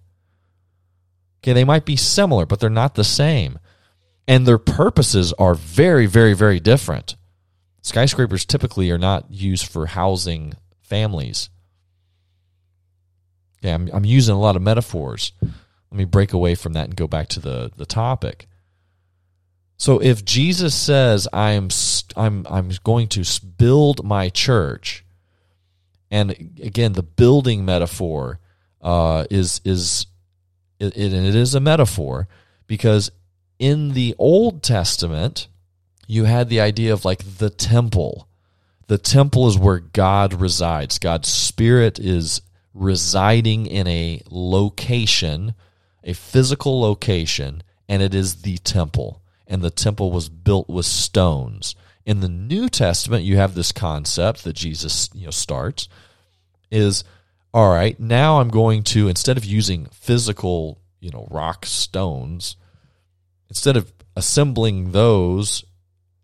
Okay, they might be similar, but they're not the same. And their purposes are very, very, very different. Skyscrapers typically are not used for housing families. Yeah, I'm, I'm using a lot of metaphors. Let me break away from that and go back to the, the topic. So if Jesus says I'm I'm I'm going to build my church, and again the building metaphor uh, is is it, it is a metaphor because in the Old Testament you had the idea of like the temple. The temple is where God resides. God's spirit is residing in a location, a physical location, and it is the temple. And the temple was built with stones. In the New Testament, you have this concept that Jesus you know, starts is all right, now I'm going to, instead of using physical, you know, rock stones, instead of assembling those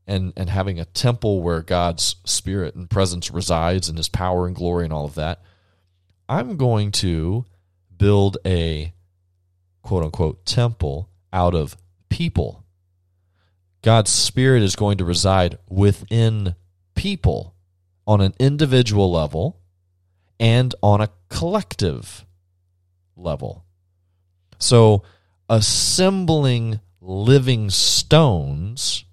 and, and having a temple where God's spirit and presence resides and his power and glory and all of that, I'm going to build a quote unquote temple out of people. God's Spirit is going to reside within people on an individual level and on a collective level. So, assembling living stones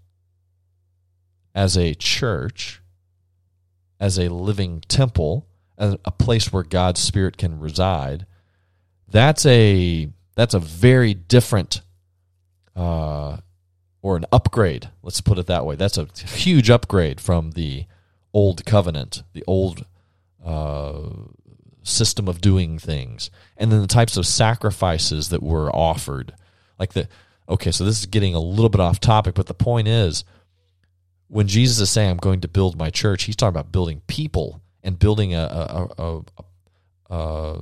as a church, as a living temple, as a place where God's Spirit can reside, that's a that's a very different uh, or an upgrade. Let's put it that way. That's a huge upgrade from the old covenant, the old uh, system of doing things, and then the types of sacrifices that were offered. Like the okay, so this is getting a little bit off topic, but the point is, when Jesus is saying, "I'm going to build my church," he's talking about building people and building a a a,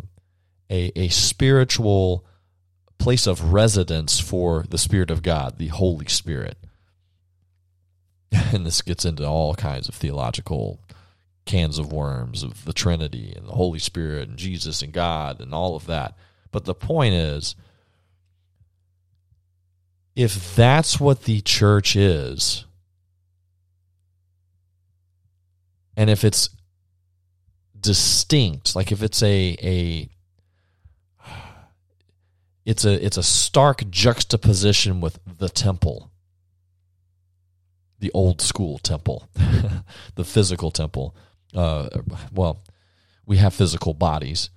a, a, spiritual place of residence for the Spirit of God, the Holy Spirit. And this gets into all kinds of theological cans of worms of the Trinity and the Holy Spirit and Jesus and God and all of that. But the point is, if that's what the church is, and if it's distinct, like if it's a a it's a it's a stark juxtaposition with the temple, the old school temple, the physical temple. Uh, well, we have physical bodies,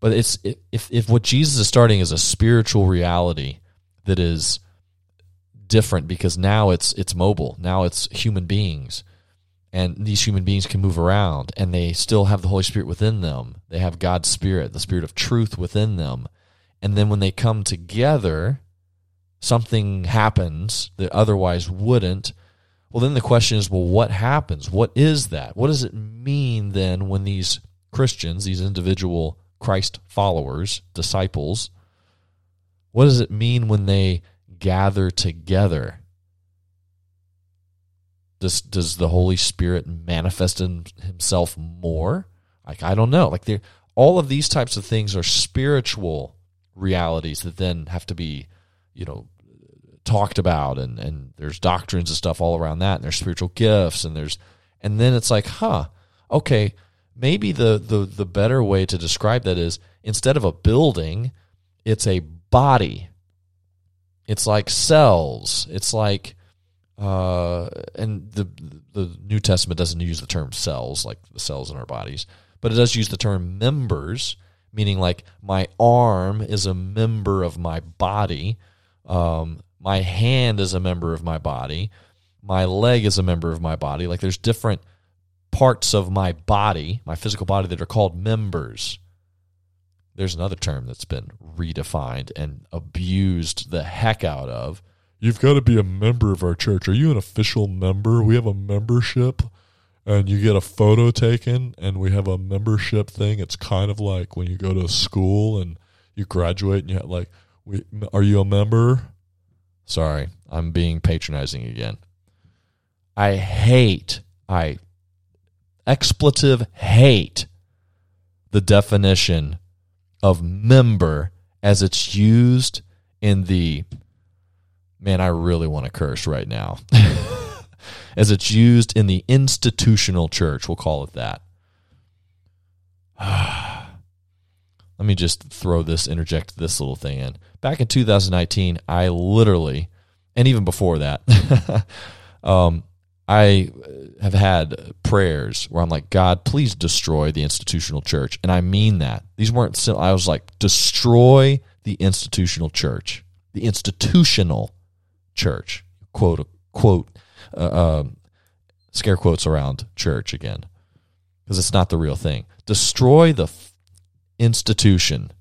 but it's if if what Jesus is starting is a spiritual reality that is different because now it's it's mobile. Now it's human beings. And these human beings can move around and they still have the holy spirit within them. They have god's spirit the spirit of truth within them. And then when they come together something happens that otherwise wouldn't. Well then the question is well what happens? What is that? What does it mean then when these christians these individual christ followers disciples what does it mean when they gather together. Does does the Holy Spirit manifest in himself more? Like I don't know. Like all of these types of things are spiritual realities that then have to be, you know, talked about and and there's doctrines and stuff all around that and there's spiritual gifts and there's and then it's like, huh, okay, maybe the the the better way to describe that is instead of a building, it's a body. It's like cells. It's like uh, and the the New Testament doesn't use the term cells like the cells in our bodies, but it does use the term members, meaning like my arm is a member of my body, um, my hand is a member of my body, my leg is a member of my body. Like there's different parts of my body, my physical body, that are called members. There's another term that's been redefined and abused the heck out of. You've got to be a member of our church. Are you an official member? We have a membership and you get a photo taken and we have a membership thing. It's kind of like when you go to school and you graduate and you have like, we, are you a member? Sorry, I'm being patronizing again. I hate, I expletive hate the definition of member as it's used in the man, I really want to curse right now. as it's used in the institutional church, we'll call it that. Let me just throw this, interject this little thing in. Back in 2019, I literally, and even before that, um, I have had prayers where I'm like, God, please destroy the institutional church. And I mean that. These weren't, I was like, destroy the institutional church, the institutional church. Quote, quote, uh, uh, scare quotes around church again, because it's not the real thing. Destroy the f- institution.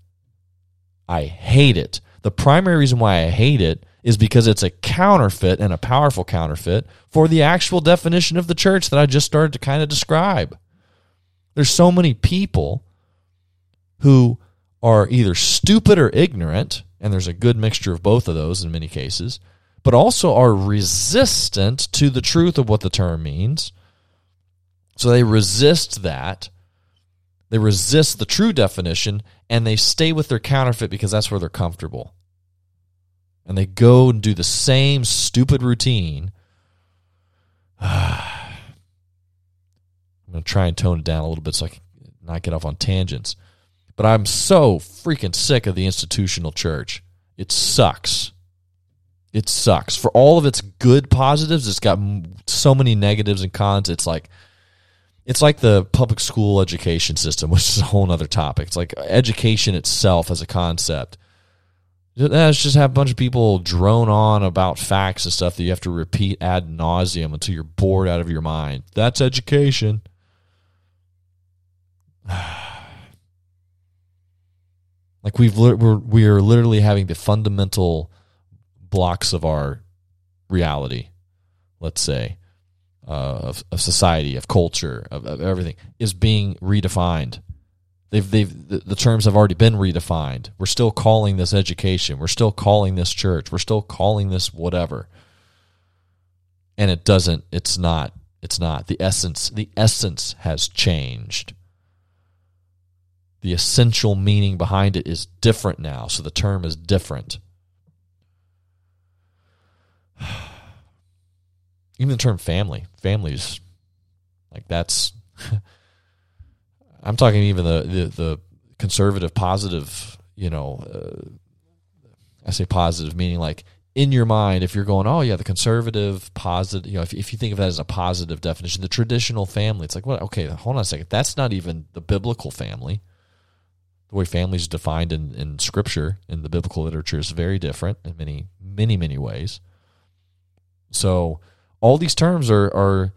I hate it. The primary reason why I hate it is because it's a counterfeit and a powerful counterfeit for the actual definition of the church that I just started to kind of describe. There's so many people who are either stupid or ignorant, and there's a good mixture of both of those in many cases, but also are resistant to the truth of what the term means. So they resist that. They resist the true definition and they stay with their counterfeit because that's where they're comfortable and they go and do the same stupid routine. I'm going to try and tone it down a little bit so I can not get off on tangents. But I'm so freaking sick of the institutional church. It sucks. It sucks. For all of its good positives, it's got so many negatives and cons. It's like it's like the public school education system, which is a whole other topic. It's like education itself as a concept Let's just have a bunch of people drone on about facts and stuff that you have to repeat ad nauseum until you're bored out of your mind. That's education. like we've we're we are literally having the fundamental blocks of our reality. Let's say uh, of of society, of culture, of, of everything is being redefined They've, they've, the, the terms have already been redefined. We're still calling this education. We're still calling this church. We're still calling this whatever. And it doesn't, it's not, it's not. The essence, the essence has changed. The essential meaning behind it is different now. So the term is different. Even the term family, families, like that's I'm talking even the the, the conservative positive. You know, uh, I say positive meaning like in your mind, if you're going, oh yeah, the conservative positive, you know, if, if you think of that as a positive definition, the traditional family, it's like, what? Okay, hold on a second. That's not even the biblical family. The way family is defined in, in scripture, in the biblical literature, is very different in many, many, many ways. So all these terms are, are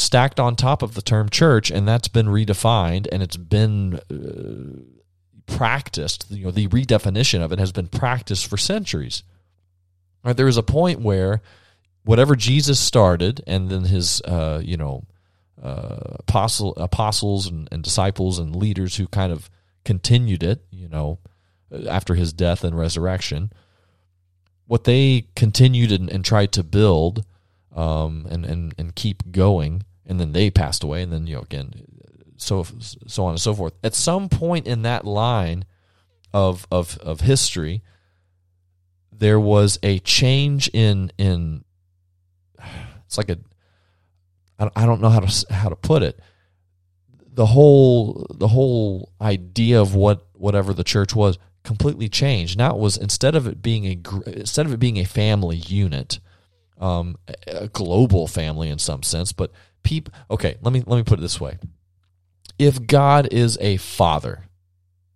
stacked on top of the term church, and that's been redefined and it's been uh, practiced. You know, the redefinition of it has been practiced for centuries. Right, there is a point where whatever Jesus started, and then his, uh, you know, uh, apostle, apostles and, and disciples and leaders who kind of continued it, you know, after his death and resurrection what they continued and, and tried to build um, and, and, and keep going, and then they passed away, and then, you know, again, so, so on and so forth. At some point in that line of, of, of history, there was a change in, in, it's like a, I don't know how to, how to put it the whole the whole idea of what whatever the church was completely changed. Now it was instead of it being a instead of it being a family unit, um, a global family in some sense, but people. Okay, let me let me put it this way: if God is a father,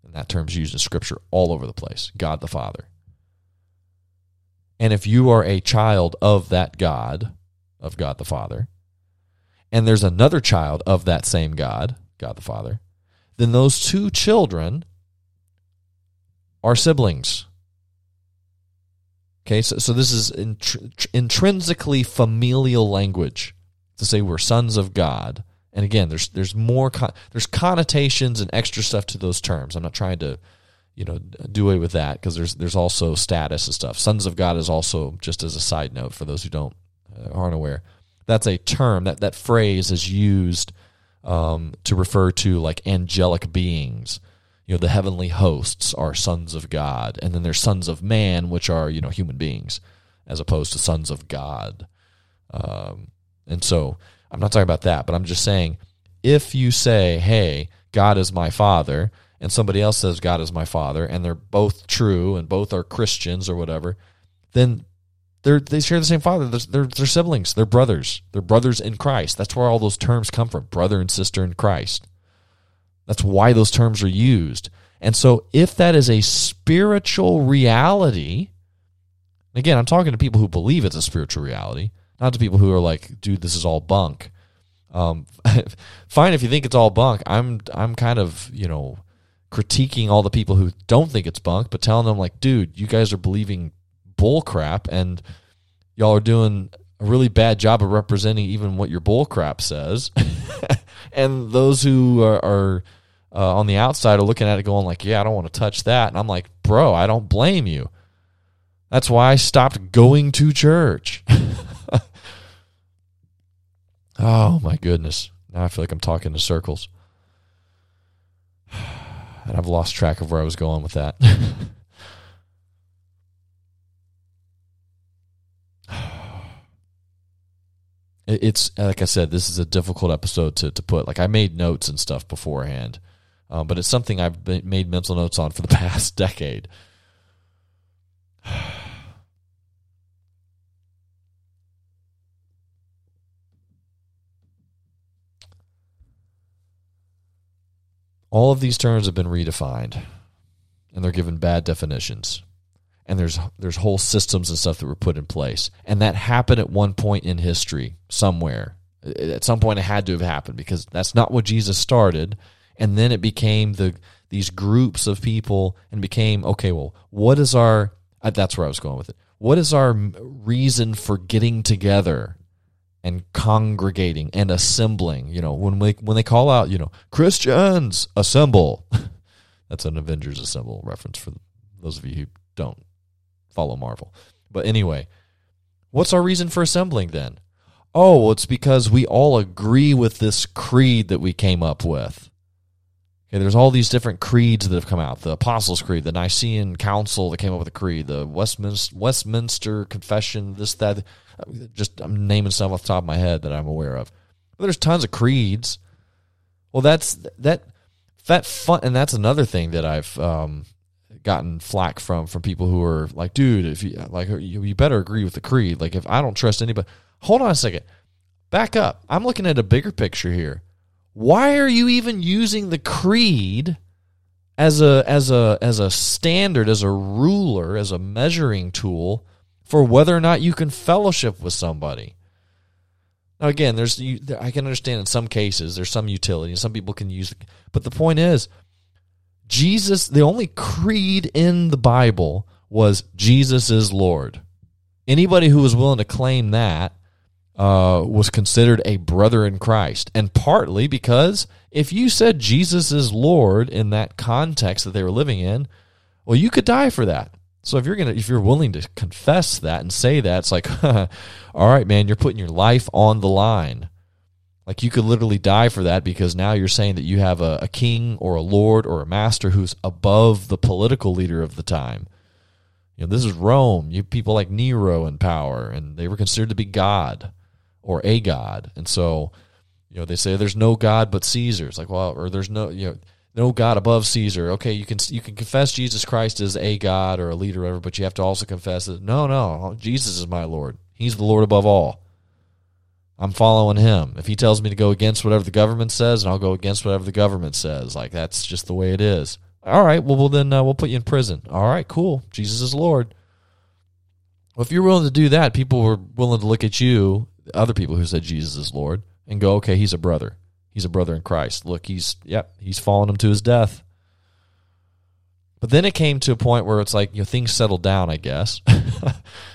and that term's used in Scripture all over the place, God the Father, and if you are a child of that God, of God the Father, and there's another child of that same God, God the Father, then those two children are siblings. Okay, so, so this is intr- intrinsically familial language to say we're sons of God. And again, there's there's more con- there's connotations and extra stuff to those terms. I'm not trying to, you know, do away with that because there's there's also status and stuff. Sons of God is also just as a side note for those who don't uh, aren't aware. That's a term that that phrase is used um, to refer to like angelic beings. You know, the heavenly hosts are sons of God, and then there's sons of man, which are you know human beings, as opposed to sons of God. Um, and so I'm not talking about that, but I'm just saying if you say, "Hey, God is my father," and somebody else says God is my father, and they're both true and both are Christians or whatever, then they're, they share the same father. They're, they're, they're, siblings. They're brothers. They're brothers in Christ. That's where all those terms come from brother and sister in Christ. That's why those terms are used. And so, if that is a spiritual reality, again, I'm talking to people who believe it's a spiritual reality, not to people who are like, dude, this is all bunk. Um, fine if you think it's all bunk. I'm I'm kind of you know critiquing all the people who don't think it's bunk, but telling them like, dude, you guys are believing bull crap and y'all are doing a really bad job of representing even what your bull crap says. and those who are, are uh, on the outside are looking at it going like, yeah, I don't want to touch that. And I'm like, bro, I don't blame you. That's why I stopped going to church. oh my goodness. Now I feel like I'm talking to circles. And I've lost track of where I was going with that. it's like I said, this is a difficult episode to, to put. Like I made notes and stuff beforehand, um, but it's something I've made mental notes on for the past decade. All of these terms have been redefined, and they're given bad definitions. And there's there's whole systems and stuff that were put in place. And that happened at one point in history somewhere. At some point it had to have happened because that's not what Jesus started. And then it became the these groups of people and became okay well what is our uh, that's where I was going with it. What is our reason for getting together and congregating and assembling you know when we when they call out you know Christians assemble that's an Avengers assemble reference for those of you who don't follow Marvel. But anyway, what's our reason for assembling then? Oh, well, it's because we all agree with this creed that we came up with. There's all these different creeds that have come out. The Apostles' Creed, the Nicene Council that came up with the creed, the Westminster, Westminster Confession, this, that. Just I'm naming some off the top of my head that I'm aware of. But there's tons of creeds. Well, that's that that fun, and that's another thing that I've um, gotten flack from from people who are like, dude, if you like, you, you better agree with the creed. Like, if I don't trust anybody, hold on a second, back up. I'm looking at a bigger picture here. Why are you even using the creed as a as a as a standard, as a ruler, as a measuring tool for whether or not you can fellowship with somebody? Now, again, there's you, I can understand in some cases there's some utility, and some people can use, it. but the point is Jesus, the only creed in the Bible was Jesus is Lord. Anybody who was willing to claim that uh, was considered a brother in Christ. And partly because if you said Jesus is Lord in that context that they were living in, well, you could die for that. So if you're gonna if you're willing to confess that and say that, it's like, all right, man, you're putting your life on the line. Like you could literally die for that because now you're saying that you have a, a king or a lord or a master who's above the political leader of the time. You know, this is Rome. You people like Nero in power, and they were considered to be God or a god. And so, you know, they say there's no God but Caesar. It's like, well, or there's no, you know, no God above Caesar. Okay, you can you can confess Jesus Christ as a God or a leader, or whatever, but you have to also confess that no, no, Jesus is my Lord. He's the Lord above all. I'm following him. If he tells me to go against whatever the government says, and I'll go against whatever the government says. Like that's just the way it is. All right, well, well then uh, we'll put you in prison. All right, cool. Jesus is Lord. Well, if you're willing to do that, people were willing to look at you, other people who said Jesus is Lord, and go, okay, he's a brother. He's a brother in Christ. Look, he's yep, he's following him to his death. But then it came to a point where it's like you know things settled down. I guess this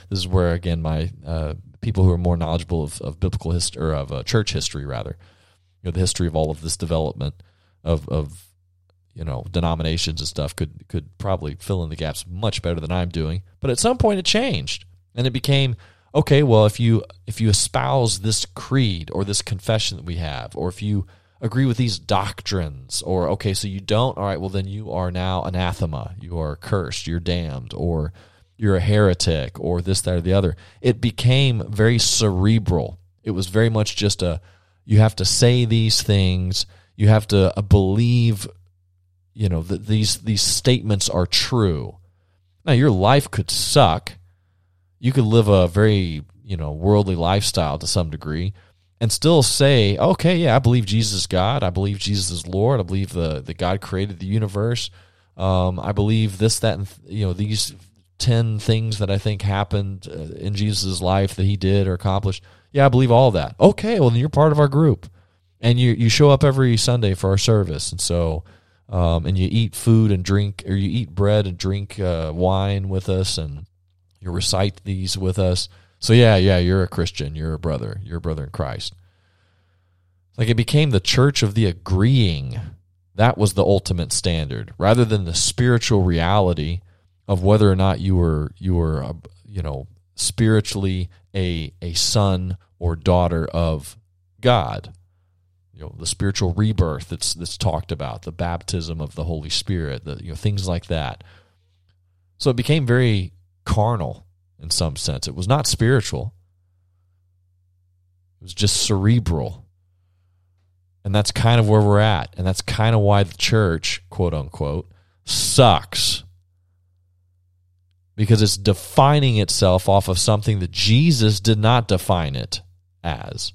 is where again my uh, people who are more knowledgeable of, of biblical history or of uh, church history rather, you know the history of all of this development of of you know denominations and stuff could could probably fill in the gaps much better than I'm doing. But at some point it changed and it became okay, well, if you if you espouse this creed or this confession that we have, or if you agree with these doctrines, or okay, so you don't, all right, well then you are now anathema, you are cursed, you're damned, or you're a heretic, or this, that, or the other. It became very cerebral. It was very much just a you have to say these things, you have to uh, believe, you know, that these these statements are true. Now your life could suck you could live a very you know worldly lifestyle to some degree and still say okay yeah i believe jesus is god. I believe jesus is lord. I believe the, the god created the universe. Um, i believe this that and you know these 10 things that i think happened uh, in jesus' life that he did or accomplished. Yeah i believe all that. Okay well then you're part of our group. And you, you show up every sunday for our service. And so um, and you eat food and drink or you eat bread and drink uh, wine with us. And you recite these with us. So yeah, yeah, you're a Christian, you're a brother, you're a brother in Christ. Like it became the church of the agreeing. That was the ultimate standard, rather than the spiritual reality of whether or not you were you were a, you know spiritually a a son or daughter of God. You know the spiritual rebirth that's that's talked about, the baptism of the Holy Spirit, the you know things like that. So it became very carnal in some sense. It was not spiritual, it was just cerebral. And that's kind of where we're at. And that's kind of why the church, quote unquote, sucks. Because it's defining itself off of something that Jesus did not define it as.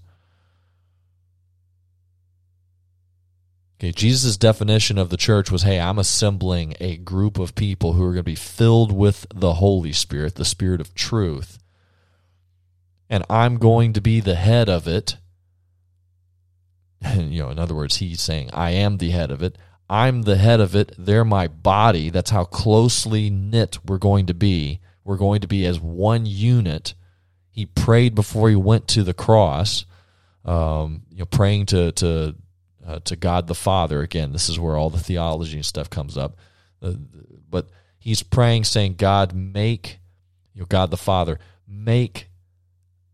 Okay, Jesus' definition of the church was hey, I'm assembling a group of people who are going to be filled with the Holy Spirit, the Spirit of truth. And I'm going to be the head of it. And, you know, in other words, he's saying, I am the head of it. I'm the head of it. They're my body. That's how closely knit we're going to be. We're going to be as one unit. He prayed before he went to the cross, um, you know, praying to to uh, to God the Father. Again, this is where all the theology and stuff comes up. Uh, but he's praying, saying, God, make, you know, God the Father, make,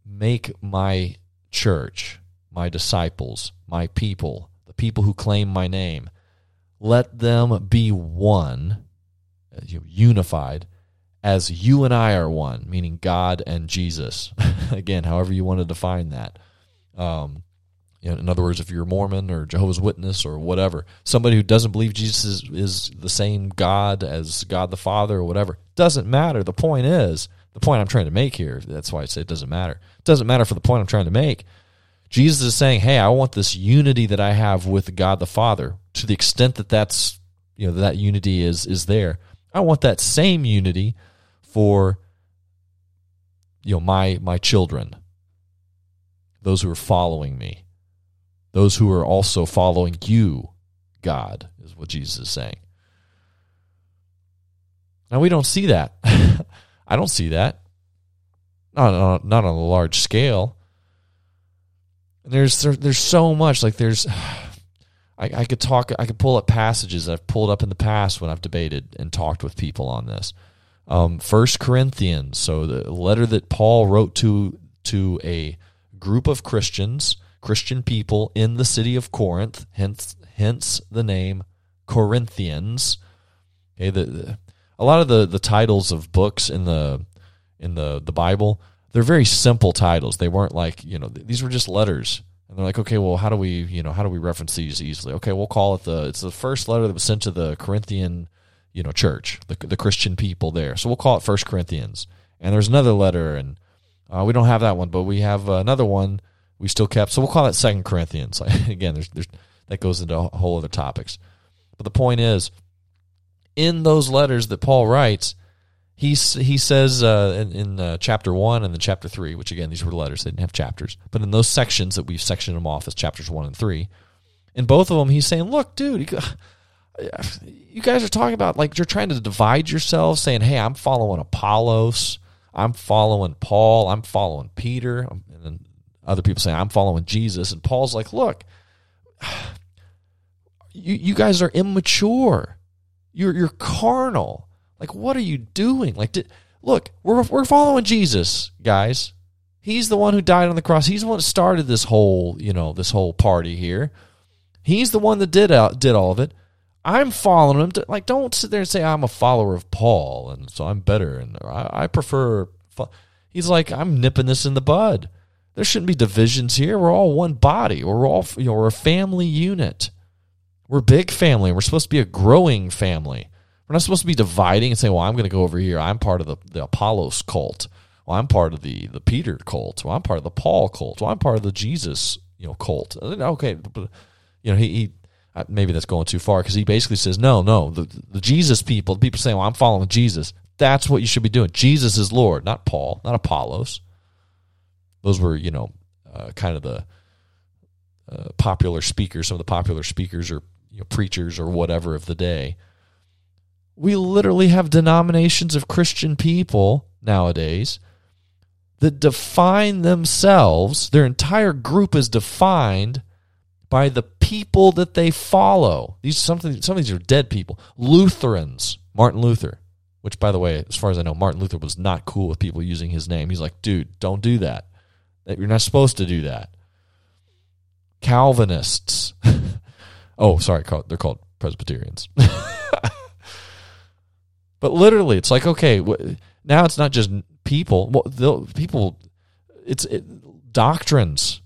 make my church, my disciples, my people, the people who claim my name, let them be one, uh, unified, as you and I are one, meaning God and Jesus. Again, however you want to define that. Um, you know, in other words, if you're Mormon or Jehovah's Witness or whatever, somebody who doesn't believe Jesus is, is the same God as God the Father or whatever, doesn't matter. The point is, the point I'm trying to make here, that's why I say it doesn't matter. It doesn't matter for the point I'm trying to make. Jesus is saying, hey, I want this unity that I have with God the Father to the extent that that's, you know, that unity is, is there. I want that same unity for, you know, my, my children, those who are following me those who are also following you, God, is what Jesus is saying. Now, we don't see that. I don't see that. Not on, not on a large scale. And there's there, there's so much like there's I, I could talk I could pull up passages I've pulled up in the past when I've debated and talked with people on this. Um, First Corinthians, so the letter that Paul wrote to to a group of Christians, Christian people in the city of Corinth, hence hence the name Corinthians. Okay, the, the a lot of the the titles of books in the in the the Bible, they're very simple titles. They weren't like you know these were just letters, and they're like, okay, well, how do we you know how do we reference these easily? Okay, we'll call it the it's the first letter that was sent to the Corinthian you know church, the the Christian people there. So we'll call it First Corinthians. And there's another letter, and uh, we don't have that one, but we have another one we still kept. So we'll call it Second Corinthians. Again, there's there's that goes into a whole other topics. But the point is, in those letters that Paul writes, he he says uh, in, in uh, chapter one and then chapter three, which again these were letters; they didn't have chapters. But in those sections that we've sectioned them off as chapters one and three, in both of them, he's saying, "Look, dude." you guys are talking about like you're trying to divide yourselves, saying, "Hey, I'm following Apollos, I'm following Paul, I'm following Peter," other people saying, "I'm following Jesus," and Paul's like, "Look, you you guys are immature. You're you're carnal. Like, what are you doing? Like, did, look, we're we're following Jesus, guys. He's the one who died on the cross. He's the one that started this whole you know this whole party here. He's the one that did out did all of it." I'm following him. To, like, don't sit there and say I'm a follower of Paul, and so I'm better, and I, I prefer. He's like, I'm nipping this in the bud. There shouldn't be divisions here. We're all one body. We're all, you know, we're a family unit. We're a big family. We're supposed to be a growing family. We're not supposed to be dividing and saying, "Well, I'm going to go over here. I'm part of the, the Apollos cult. Well, I'm part of the the Peter cult. Well, I'm part of the Paul cult. Well, I'm part of the Jesus, you know, cult." Okay, but you know, he, he uh, maybe that's going too far because he basically says, no, no, the, the Jesus people, the people saying, well, I'm following Jesus. That's what you should be doing. Jesus is Lord, not Paul, not Apollos. Those were, you know, uh, kind of the uh, popular speakers, some of the popular speakers or you know, preachers or whatever of the day. We literally have denominations of Christian people nowadays that define themselves, their entire group is defined by the people that they follow. These something some of these are dead people. Lutherans, Martin Luther, which by the way, as far as I know, Martin Luther was not cool with people using his name. He's like, dude, don't do that. You're not supposed to do that. Calvinists. oh, sorry, they're called Presbyterians. but literally, it's like okay, now it's not just people. Well, people, it's it, doctrines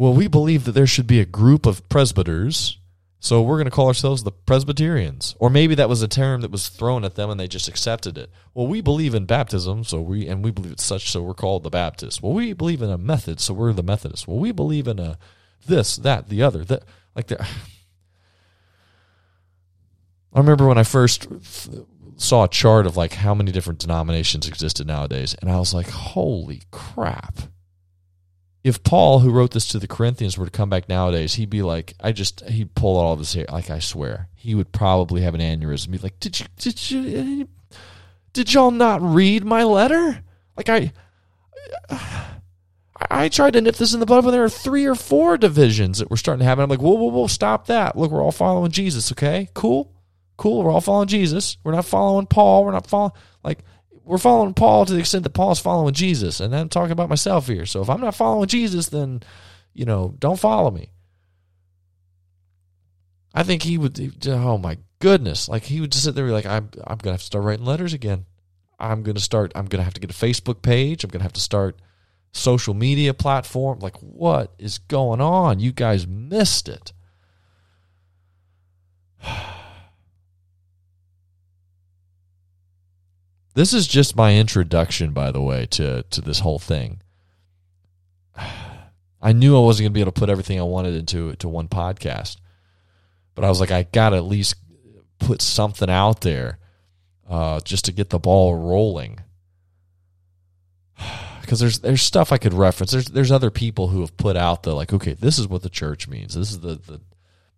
well, we believe that there should be a group of presbyters, so we're going to call ourselves the Presbyterians. Or maybe that was a term that was thrown at them and they just accepted it. Well, we believe in baptism, so we and we believe it's such, so we're called the Baptists. Well, we believe in a method, so we're the Methodists. Well, we believe in a this, that, the other. That like there. I remember when I first saw a chart of like how many different denominations existed nowadays, and I was like, "Holy crap!" If Paul, who wrote this to the Corinthians, were to come back nowadays, he'd be like, I just he'd pull all this hair. Like I swear, he would probably have an aneurysm. Be like, did you did you did y'all not read my letter? Like I. I tried to nip this in the bud when there are three or four divisions that we're starting to. And I'm like, whoa, whoa, whoa, stop that. Look, we're all following Jesus, okay? Cool. Cool. We're all following Jesus. We're not following Paul. We're not following, like, we're following Paul to the extent that Paul's following Jesus. And I'm talking about myself here. So if I'm not following Jesus, then, you know, don't follow me. I think he would, oh my goodness. Like he would just sit there and be like, I'm, I'm going to have to start writing letters again. I'm going to start, I'm going to have to get a Facebook page. I'm going to have to start social media platform. Like, what is going on? You guys missed it. This is just my introduction, by the way, to, to this whole thing. I knew I wasn't going to be able to put everything I wanted into to one podcast, but I was like, I got to at least put something out there uh, just to get the ball rolling. Because there's there's stuff I could reference. There's there's other people who have put out the like, okay, this is what the church means. This is the, the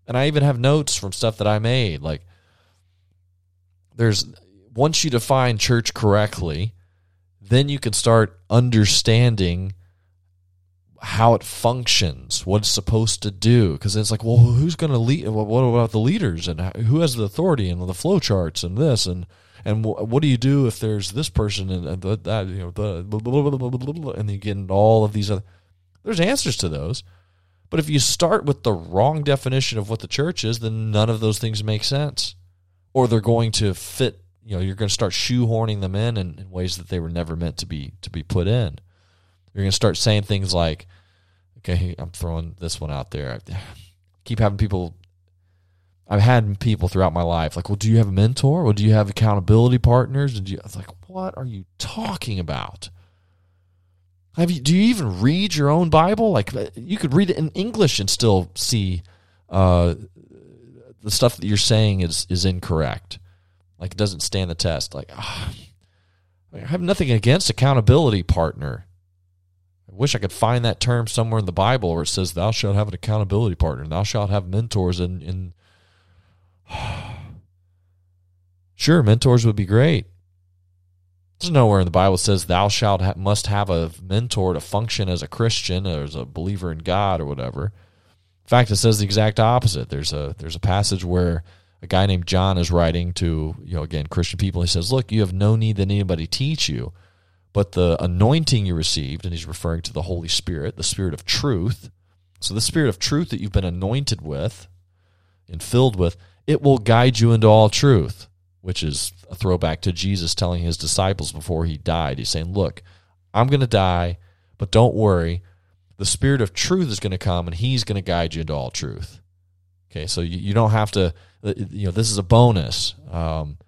and I even have notes from stuff that I made. Like, there's once you define church correctly, then you can start understanding how it functions, what it's supposed to do. Because it's like, well, who's going to lead? What about the leaders and who has the authority and the flow charts and this and and what do you do if there's this person and, that you know the and you get into all of these other. There's answers to those, but if you start with the wrong definition of what the church is, then none of those things make sense, or they're going to fit. You know, you're going to start shoehorning them in, in in ways that they were never meant to be to be put in. You're going to start saying things like, "Okay, I'm throwing this one out there." I keep having people I've had people throughout my life like, well, do you have a mentor? Well, do you have accountability partners? And I was like, what are you talking about? Have you? Do you even read your own Bible? Like, uh, you could read it in English and still see uh, the stuff that you're saying is is incorrect. Like, it doesn't stand the test. Like, ah, I have nothing against accountability partner. I wish I could find that term somewhere in the Bible where it says, "Thou shalt have an accountability partner. Thou shalt have mentors." In in sure, mentors would be great. There's nowhere in the Bible says thou shalt ha- must have a mentor to function as a Christian or as a believer in God or whatever. In fact, it says the exact opposite. There's a there's a passage where a guy named John is writing to you know again Christian people. He says, "Look, you have no need that anybody teach you, but the anointing you received," and he's referring to the Holy Spirit, the Spirit of truth. So the Spirit of truth that you've been anointed with and filled with, it will guide you into all truth which is a throwback to Jesus telling his disciples before he died. He's saying, Look, I'm going to die, but don't worry. The Spirit of truth is going to come and he's going to guide you into all truth. Okay, so you, you don't have to, you know, this is a bonus. Um,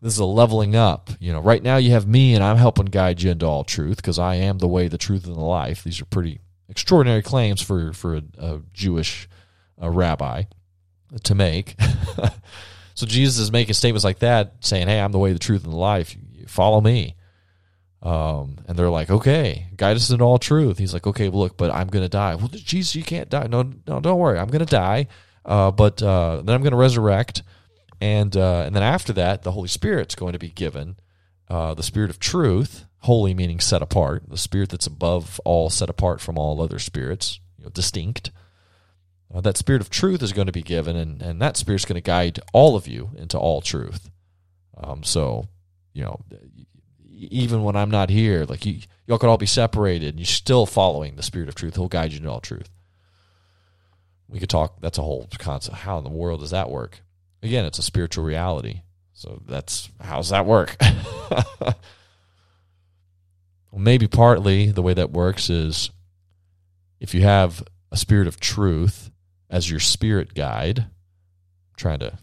this is a leveling up. You know, right now you have me and I'm helping guide you into all truth because I am the way, the truth, and the life. These are pretty extraordinary claims for, for a, a Jewish uh, rabbi to make. So Jesus is making statements like that, saying, "Hey, I'm the way, the truth, and the life. Follow me." Um, and they're like, "Okay, guide us into all truth." He's like, "Okay, look, but I'm going to die." Well, Jesus, you can't die. No, no, don't worry. I'm going to die, uh, but uh, then I'm going to resurrect, and uh, and then after that, the Holy Spirit's going to be given, uh, the Spirit of truth, holy meaning set apart, the Spirit that's above all, set apart from all other spirits, you know, distinct uh, that spirit of truth is going to be given, and, and that spirit's going to guide all of you into all truth. Um, so, you know, even when I'm not here, like you, y'all could all be separated, and you're still following the spirit of truth. He'll guide you into all truth. We could talk. That's a whole concept. How in the world does that work? Again, it's a spiritual reality. So that's how's that work? well, maybe partly the way that works is if you have a spirit of truth as your spirit guide. I'm trying to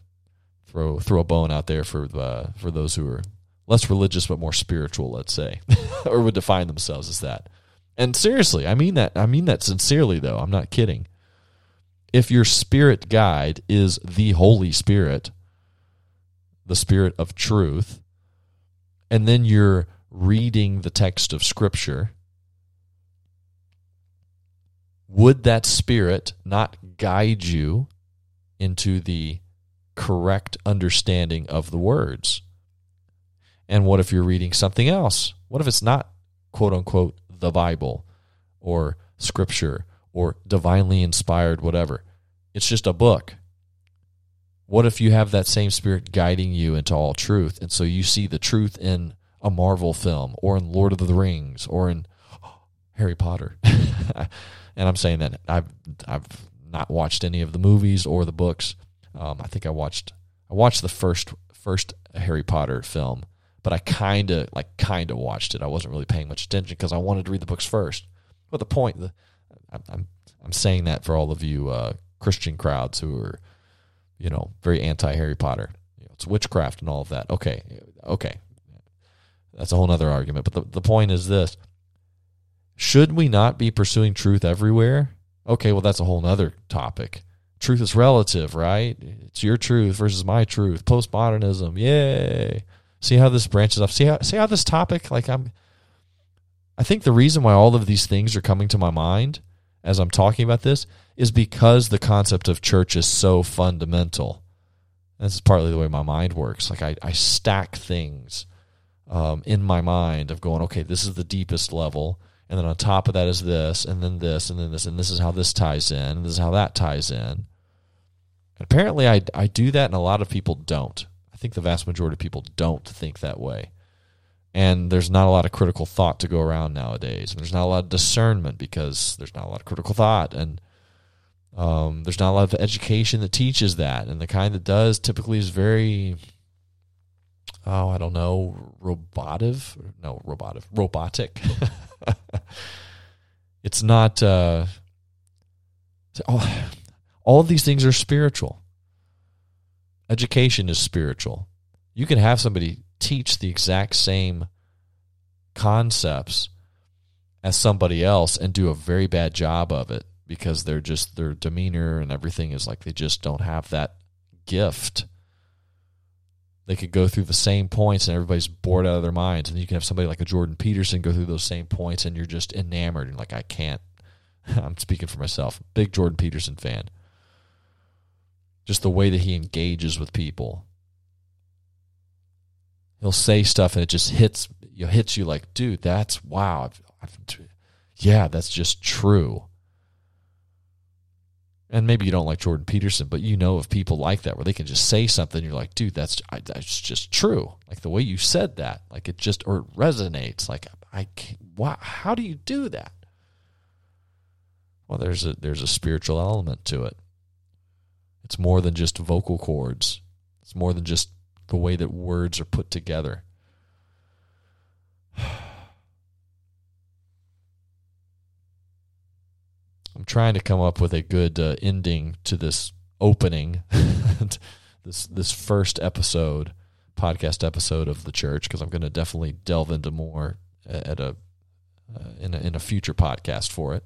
throw throw a bone out there for the, for those who are less religious but more spiritual, let's say, or would define themselves as that. And seriously, I mean that. I mean that sincerely, though. I'm not kidding. If your spirit guide is the Holy Spirit, the Spirit of truth, and then you're reading the text of Scripture, would that spirit not guide you into the correct understanding of the words? And what if you're reading something else? What if it's not quote unquote the Bible or scripture or divinely inspired whatever? It's just a book. What if you have that same spirit guiding you into all truth and so you see the truth in a Marvel film or in Lord of the Rings or in Harry Potter? and I'm saying that I've I've not watched any of the movies or the books. Um, I think I watched I watched the first first Harry Potter film, but I kind of like kind of watched it. I wasn't really paying much attention because I wanted to read the books first. But the point, the, I'm I'm saying that for all of you uh, Christian crowds who are, you know, very anti Harry Potter. You know, it's witchcraft and all of that. Okay, okay, that's a whole other argument. But the the point is this: should we not be pursuing truth everywhere? Okay, well, that's a whole other topic. Truth is relative, right? It's your truth versus my truth. Postmodernism, yay! See how this branches off. See how see how this topic, like I'm. I think the reason why all of these things are coming to my mind as I'm talking about this is because the concept of church is so fundamental. This is partly the way my mind works. Like I, I stack things um, in my mind of going, okay, this is the deepest level and then on top of that is this, and then this, and then this, and this is how this ties in, and this is how that ties in. And apparently, I I do that, and a lot of people don't. I I think the vast majority of people don't think that way. And there's not a lot of critical thought to go around nowadays. And there's not a lot of discernment because there's not a lot of critical thought. And um, there's not a lot of education that teaches that. And the kind that does typically is very, oh, I don't know, robotic. No, robotic, Robotic. it's not. Uh, all, all of these things are spiritual. Education is spiritual. You can have somebody teach the exact same concepts as somebody else and do a very bad job of it because they're just their demeanor and everything is like they just don't have that gift. They could go through the same points and everybody's bored out of their minds. And you can have somebody like a Jordan Peterson go through those same points and you're just enamored and like, I can't. I'm speaking for myself. Big Jordan Peterson fan. Just the way that he engages with people he'll say stuff and it just hits you hits you like, dude, that's wow. I've, I've, yeah, that's just true. And maybe you don't like Jordan Peterson, but you know of people like that where they can just say something. You're like, dude, that's that's just true. Like the way you said that, like it just or it resonates. Like I, can't, wow, how do you do that? Well, there's a there's a spiritual element to it. It's more than just vocal cords. It's more than just the way that words are put together. I'm trying to come up with a good uh, ending to this opening, this this first episode, podcast episode of the church, because I'm going to definitely delve into more at a, uh, in a in a future podcast for it.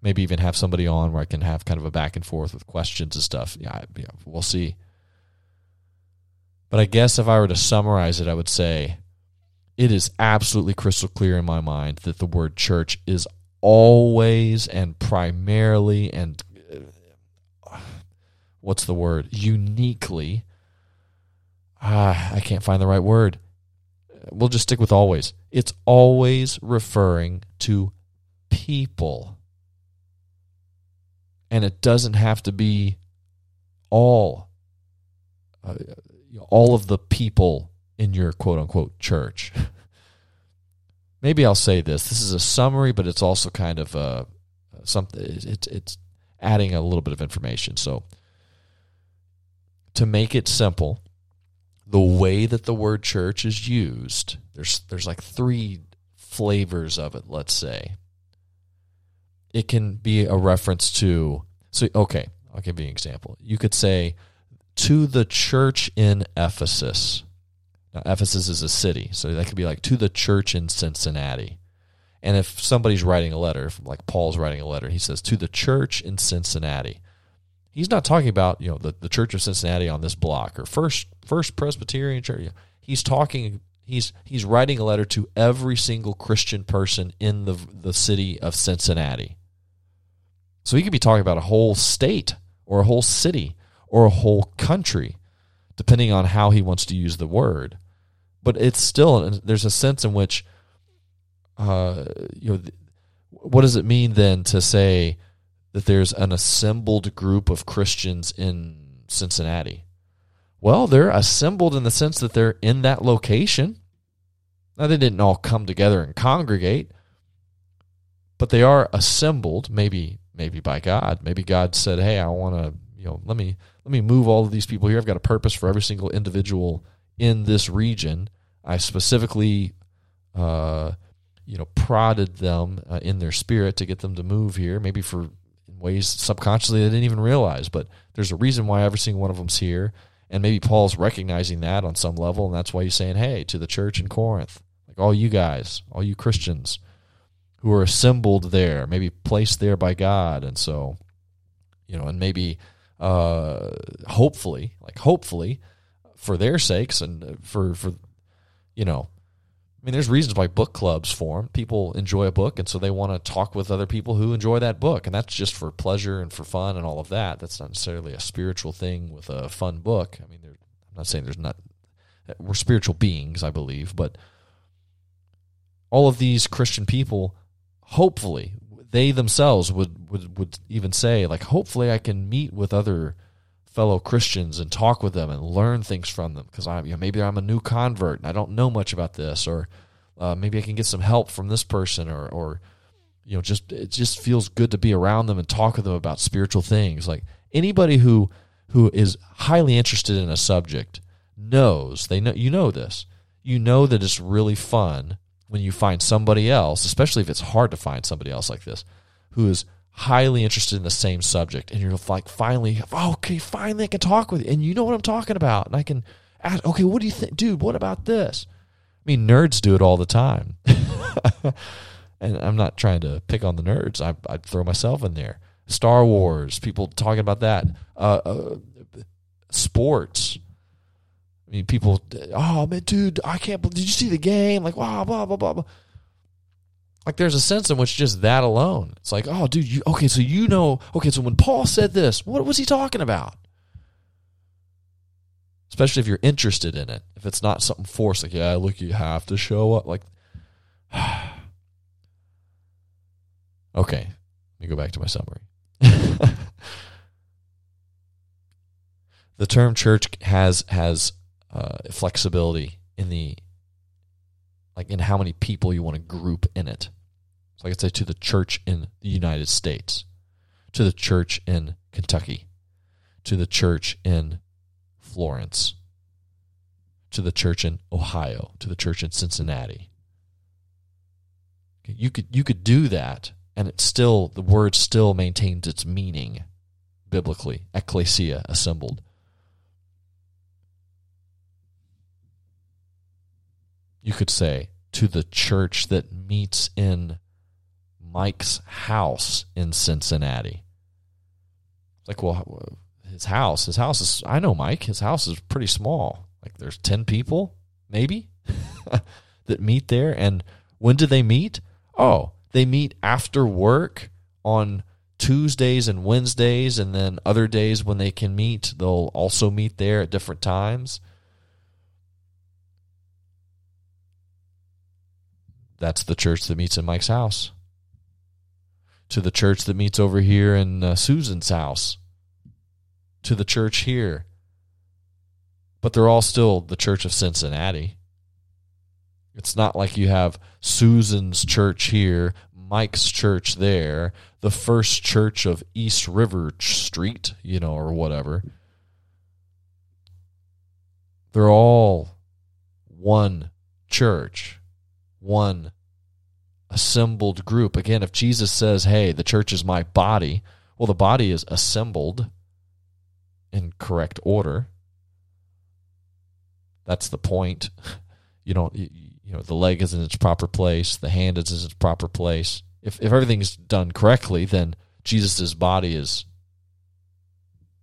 Maybe even have somebody on where I can have kind of a back and forth with questions and stuff. Yeah, yeah we'll see. But I guess if I were to summarize it, I would say it is absolutely crystal clear in my mind that the word church is always and primarily and uh, what's the word? Uniquely. Ah, I can't find the right word. We'll just stick with always. It's always referring to people. And it doesn't have to be all. Uh, all of the people in your quote unquote church. Maybe I'll say this. This is a summary, but it's also kind of a, something. It's it's adding a little bit of information. So to make it simple, the way that the word church is used, there's there's like three flavors of it. Let's say it can be a reference to. So okay, I'll give you an example. You could say to the church in Ephesus. Now, Ephesus is a city, so that could be like to the church in Cincinnati. And if somebody's writing a letter, if like Paul's writing a letter, he says to the church in Cincinnati. He's not talking about you know the, the church of Cincinnati on this block or first First Presbyterian Church. He's talking. He's he's writing a letter to every single Christian person in the the city of Cincinnati. So he could be talking about a whole state or a whole city or a whole country, depending on how he wants to use the word. But it's still there's a sense in which, uh, you know, what does it mean then to say that there's an assembled group of Christians in Cincinnati? Well, they're assembled in the sense that they're in that location. Now, they didn't all come together and congregate, but they are assembled, maybe maybe by God. Maybe God said, "Hey, I want to, you know, let me let me move all of these people here. I've got a purpose for every single individual in this region. I specifically, uh, you know, prodded them uh, in their spirit to get them to move here, maybe for ways subconsciously they didn't even realize. But there's a reason why every single one of them's here. And maybe Paul's recognizing that on some level, and that's why he's saying, hey, to the church in Corinth, like all you guys, all you Christians who are assembled there, maybe placed there by God. And so, you know, and maybe uh, hopefully, like hopefully, for their sakes and for for you know, I mean, there's reasons why book clubs form. People enjoy a book, and so they want to talk with other people who enjoy that book, and that's just for pleasure and for fun and all of that. That's not necessarily a spiritual thing with a fun book. I mean, I'm not saying there's not. We're spiritual beings, I believe, but all of these Christian people, hopefully, they themselves would, would, would even say, like, hopefully I can meet with other fellow Christians and talk with them and learn things from them. Because I you know, maybe I'm a new convert and I don't know much about this or uh, maybe I can get some help from this person or or you know just it just feels good to be around them and talk with them about spiritual things. Like anybody who who is highly interested in a subject knows they know you know this. You know that it's really fun when you find somebody else especially if it's hard to find somebody else like this who is highly interested in the same subject and you're like finally oh, okay finally i can talk with you and you know what i'm talking about and i can ask okay what do you think dude what about this? I mean nerds do it all the time. And i'm not trying to pick on the nerds. I, I throw myself in there. Star wars people talking about that. Uh, uh, sports. I mean people oh man dude i can't believe did you see the game? Like wow blah blah blah blah like there's a sense in which just that alone it's like oh dude you okay so you know okay so when paul said this what was he talking about? Especially if you're interested in it if it's not something forced like yeah look you have to show up like okay let me go back to my summary. The term church has has uh, flexibility in the like in how many people you want to group in it. So I could say to the church in the United States, to the church in Kentucky, to the church in Florence, to the church in Ohio, to the church in Cincinnati. You could you could do that and it still the word still maintains its meaning biblically, ecclesia, assembled. You could say, to the church that meets in Mike's house in Cincinnati. Like, well, his house, his house is, I know Mike, his house is pretty small. Like, there's 10 people, maybe, that meet there. And when do they meet? Oh, they meet after work on Tuesdays and Wednesdays, and then other days when they can meet, they'll also meet there at different times. That's the church that meets in Mike's house. To the church that meets over here in uh, Susan's house. To the church here. But they're all still the church of Cincinnati. It's not like you have Susan's church here, Mike's church there, the first church of East River Street, you know, or whatever. They're all one church one assembled group. Again, if Jesus says, hey, the church is my body, well, the body is assembled in correct order. That's the point. You don't, you, know, the leg is in its proper place, the hand is in its proper place. If, if everything's done correctly, then Jesus' body is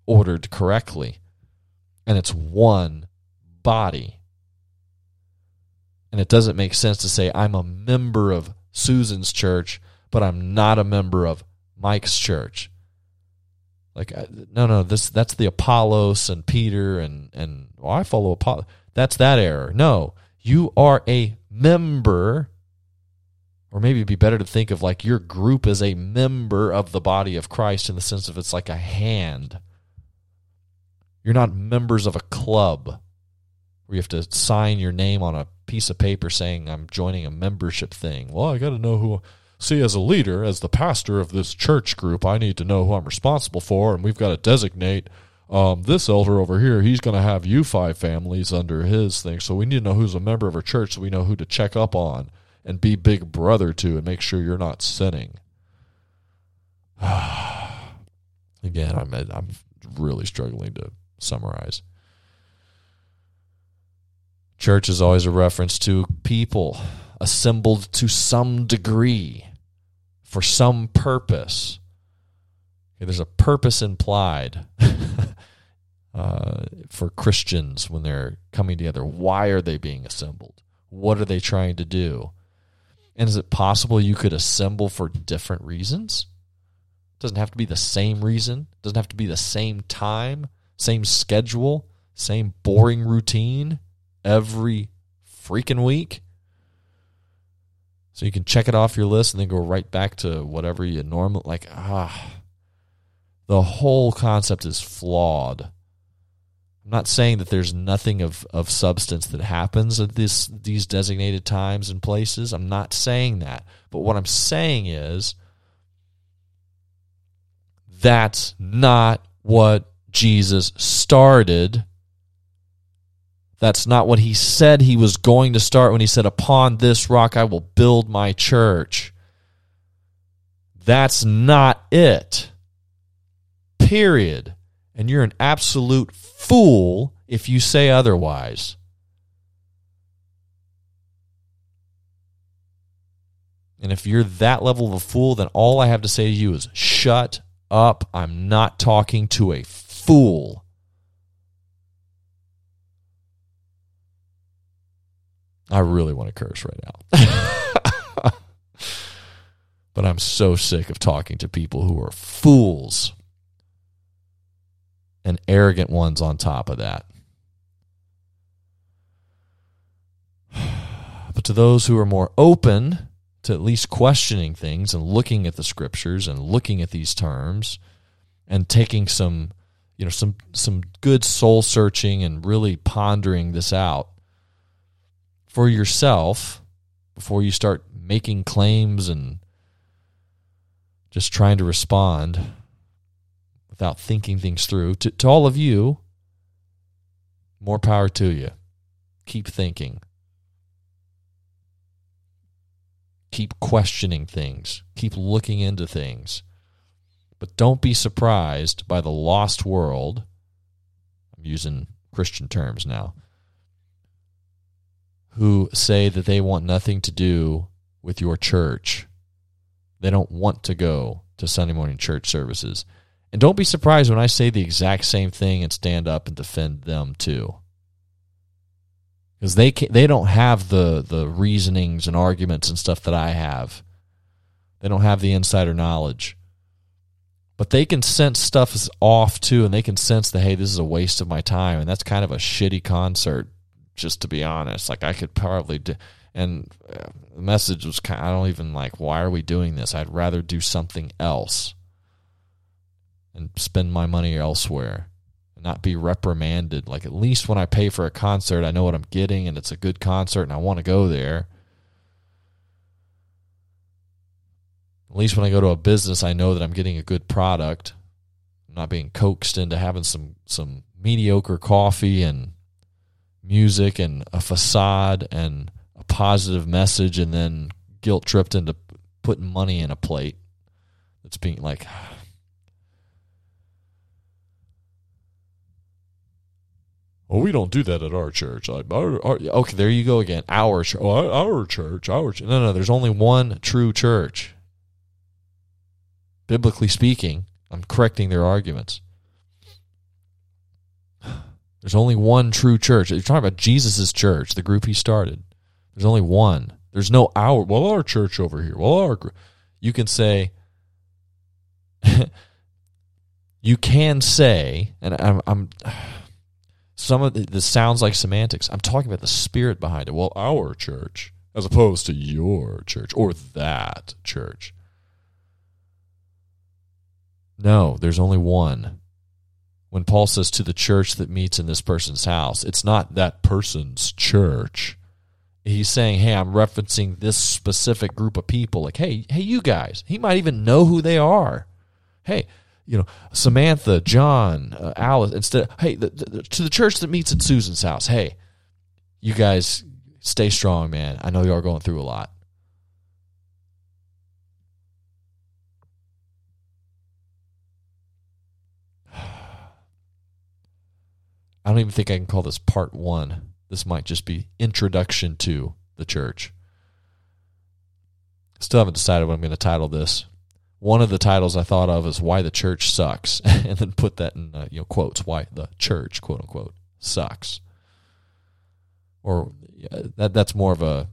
ordered correctly. And it's one body. And it doesn't make sense to say, I'm a member of Susan's church, but I'm not a member of Mike's church. Like, no, no, this that's the Apollos and Peter and and well, I follow Apollo. That's that error. No, you are a member, or maybe it'd be better to think of like your group as a member of the body of Christ in the sense of it's like a hand. You're not members of a club where you have to sign your name on a piece of paper saying I'm joining a membership thing. Well, I got to know who. See, as a leader, as the pastor of this church group, I need to know who I'm responsible for, and we've got to designate um, this elder over here. He's going to have you five families under his thing, so we need to know who's a member of our church, so we know who to check up on and be big brother to, and make sure you're not sinning. Again, I'm I'm really struggling to summarize. Church is always a reference to people assembled to some degree for some purpose. Okay, there's a purpose implied uh, for Christians when they're coming together. Why are they being assembled? What are they trying to do? And is it possible you could assemble for different reasons? It doesn't have to be the same reason. It doesn't have to be the same time, same schedule, same boring routine every freaking week. So you can check it off your list and then go right back to whatever you normally like. Ah, the whole concept is flawed I'm not saying that there's nothing of, of substance that happens at this these designated times and places. I'm not saying that. But what I'm saying is that's not what Jesus started. That's not what he said he was going to start when he said, Upon this rock I will build my church. That's not it. Period. And you're an absolute fool if you say otherwise. And if you're that level of a fool, then all I have to say to you is shut up. I'm not talking to a fool. I really want to curse right now. but I'm so sick of talking to people who are fools and arrogant ones on top of that. But to those who are more open to at least questioning things and looking at the scriptures and looking at these terms and taking some you know some some good soul searching and really pondering this out for yourself before you start making claims and just trying to respond without thinking things through to, to all of you more power to you keep thinking Keep questioning things, keep looking into things. But don't be surprised by the lost world. I'm using Christian terms now. Who say that they want nothing to do with your church. They don't want to go to Sunday morning church services. And don't be surprised when I say the exact same thing and stand up and defend them too because they they don't have the the reasonings and arguments and stuff that I have. They don't have the insider knowledge, but they can sense stuff is off too, and they can sense that hey, this is a waste of my time, and that's kind of a shitty concert. Just to be honest, like I could probably do, and uh, the message was kind. Of, I don't even like. Why are we doing this? I'd rather do something else and spend my money elsewhere and not be reprimanded. Like at least when I pay for a concert, I know what I'm getting and it's a good concert and I want to go there. At least when I go to a business, I know that I'm getting a good product. I'm not being coaxed into having some some mediocre coffee and music and a facade and a positive message and then guilt tripped into putting money in a plate. That's being like Well, we don't do that at our church. Our, our, okay, there you go again. Our church. Oh, our church. Our church. No, no, there's only one true church. Biblically speaking, I'm correcting their arguments. There's only one true church. You're talking about Jesus' church, the group he started. There's only one. There's no our. Well, our church over here. Well, our. group. You can say. you can say, and I'm. I'm some of the, this sounds like semantics. I'm talking about the spirit behind it. Well, our church, as opposed to your church or that church. No, there's only one. When Paul says to the church that meets in this person's house, it's not that person's church. He's saying, "Hey, I'm referencing this specific group of people. Like, hey, hey, you guys. He might even know who they are. Hey, you know, Samantha, John, uh, Alice, instead, hey, the, the, to the church that meets at Susan's house, hey, you guys stay strong, man. I know you are going through a lot. Don't even think I can call this part one. This might just be introduction to the church. Still haven't decided what I'm going to title this one of the titles I thought of is "Why the Church Sucks," and then put that in uh, you know quotes. Why the church, quote unquote, sucks. Or that that's more of a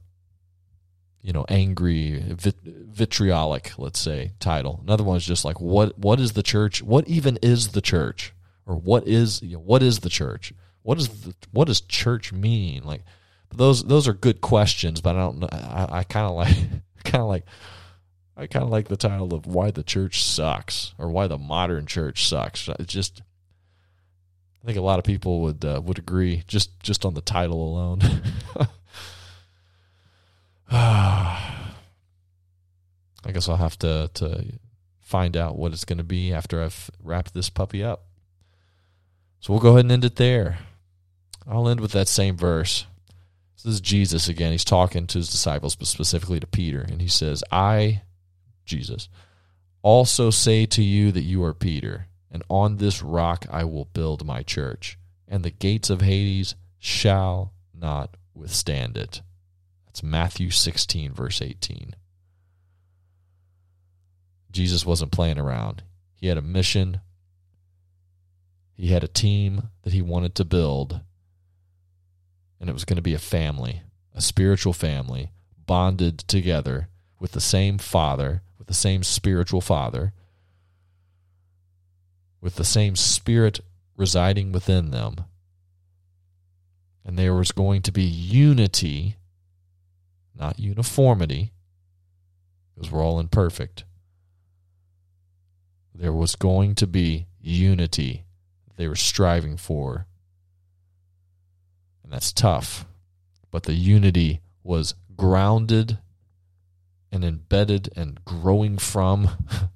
you know angry, vit- vitriolic, let's say, title. Another one is just like what what is the church? What even is the church? Or what is you know, what is the church? What is the, what does church mean? Like those those are good questions, but I don't know. I, I kind of like kind of like I kind of like the title of Why the Church Sucks or Why the Modern Church Sucks. It's just I think a lot of people would uh, would agree just just on the title alone. I guess I'll have to to find out what it's going to be after I've wrapped this puppy up. So we'll go ahead and end it there. I'll end with that same verse. This is Jesus again. He's talking to his disciples, but specifically to Peter, and he says, "I, Jesus, also say to you that you are Peter." and on this rock I will build my church, and the gates of Hades shall not withstand it. That's Matthew 16, verse 18. Jesus wasn't playing around. He had a mission, he had a team that he wanted to build, and it was going to be a family, a spiritual family, bonded together with the same Father, with the same spiritual Father with the same spirit residing within them. And there was going to be unity, not uniformity, because we're all imperfect. There was going to be unity they were striving for. And that's tough. But the unity was grounded and embedded and growing from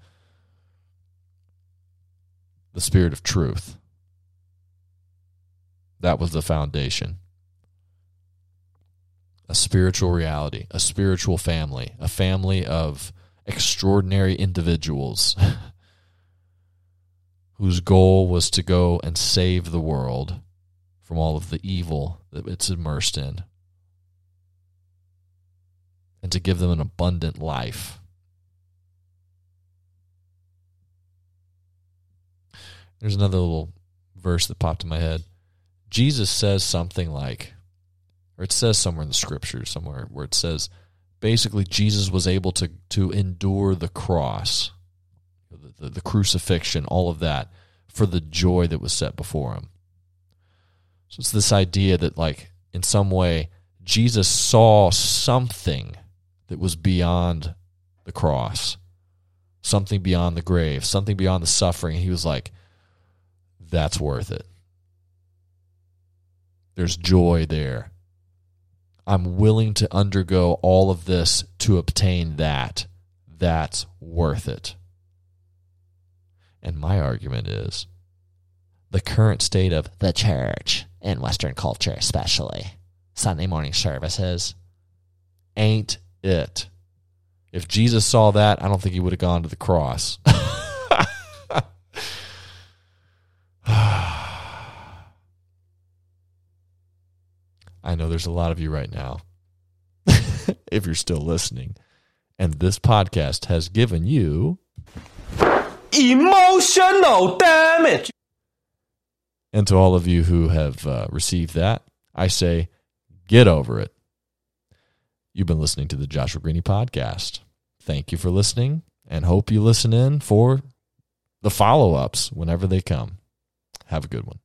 the spirit of truth. That was the foundation. A spiritual reality, a spiritual family, a family of extraordinary individuals whose goal was to go and save the world from all of the evil that it's immersed in and to give them an abundant life. There's another little verse that popped in my head. Jesus says something like, or it says somewhere in the scripture, somewhere where it says, basically, Jesus was able to to endure the cross, the, the crucifixion, all of that, for the joy that was set before him. So it's this idea that, like, in some way, Jesus saw something that was beyond the cross, something beyond the grave, something beyond the suffering. He was like, that's worth it. There's joy there. I'm willing to undergo all of this to obtain that. That's worth it. And my argument is the current state of the church in Western culture, especially Sunday morning services, ain't it. If Jesus saw that, I don't think he would have gone to the cross. I know there's a lot of you right now, if you're still listening, and this podcast has given you emotional damage. And to all of you who have uh, received that, I say, get over it. You've been listening to the Joshua Greaney podcast. Thank you for listening and hope you listen in for the follow ups whenever they come. Have a good one.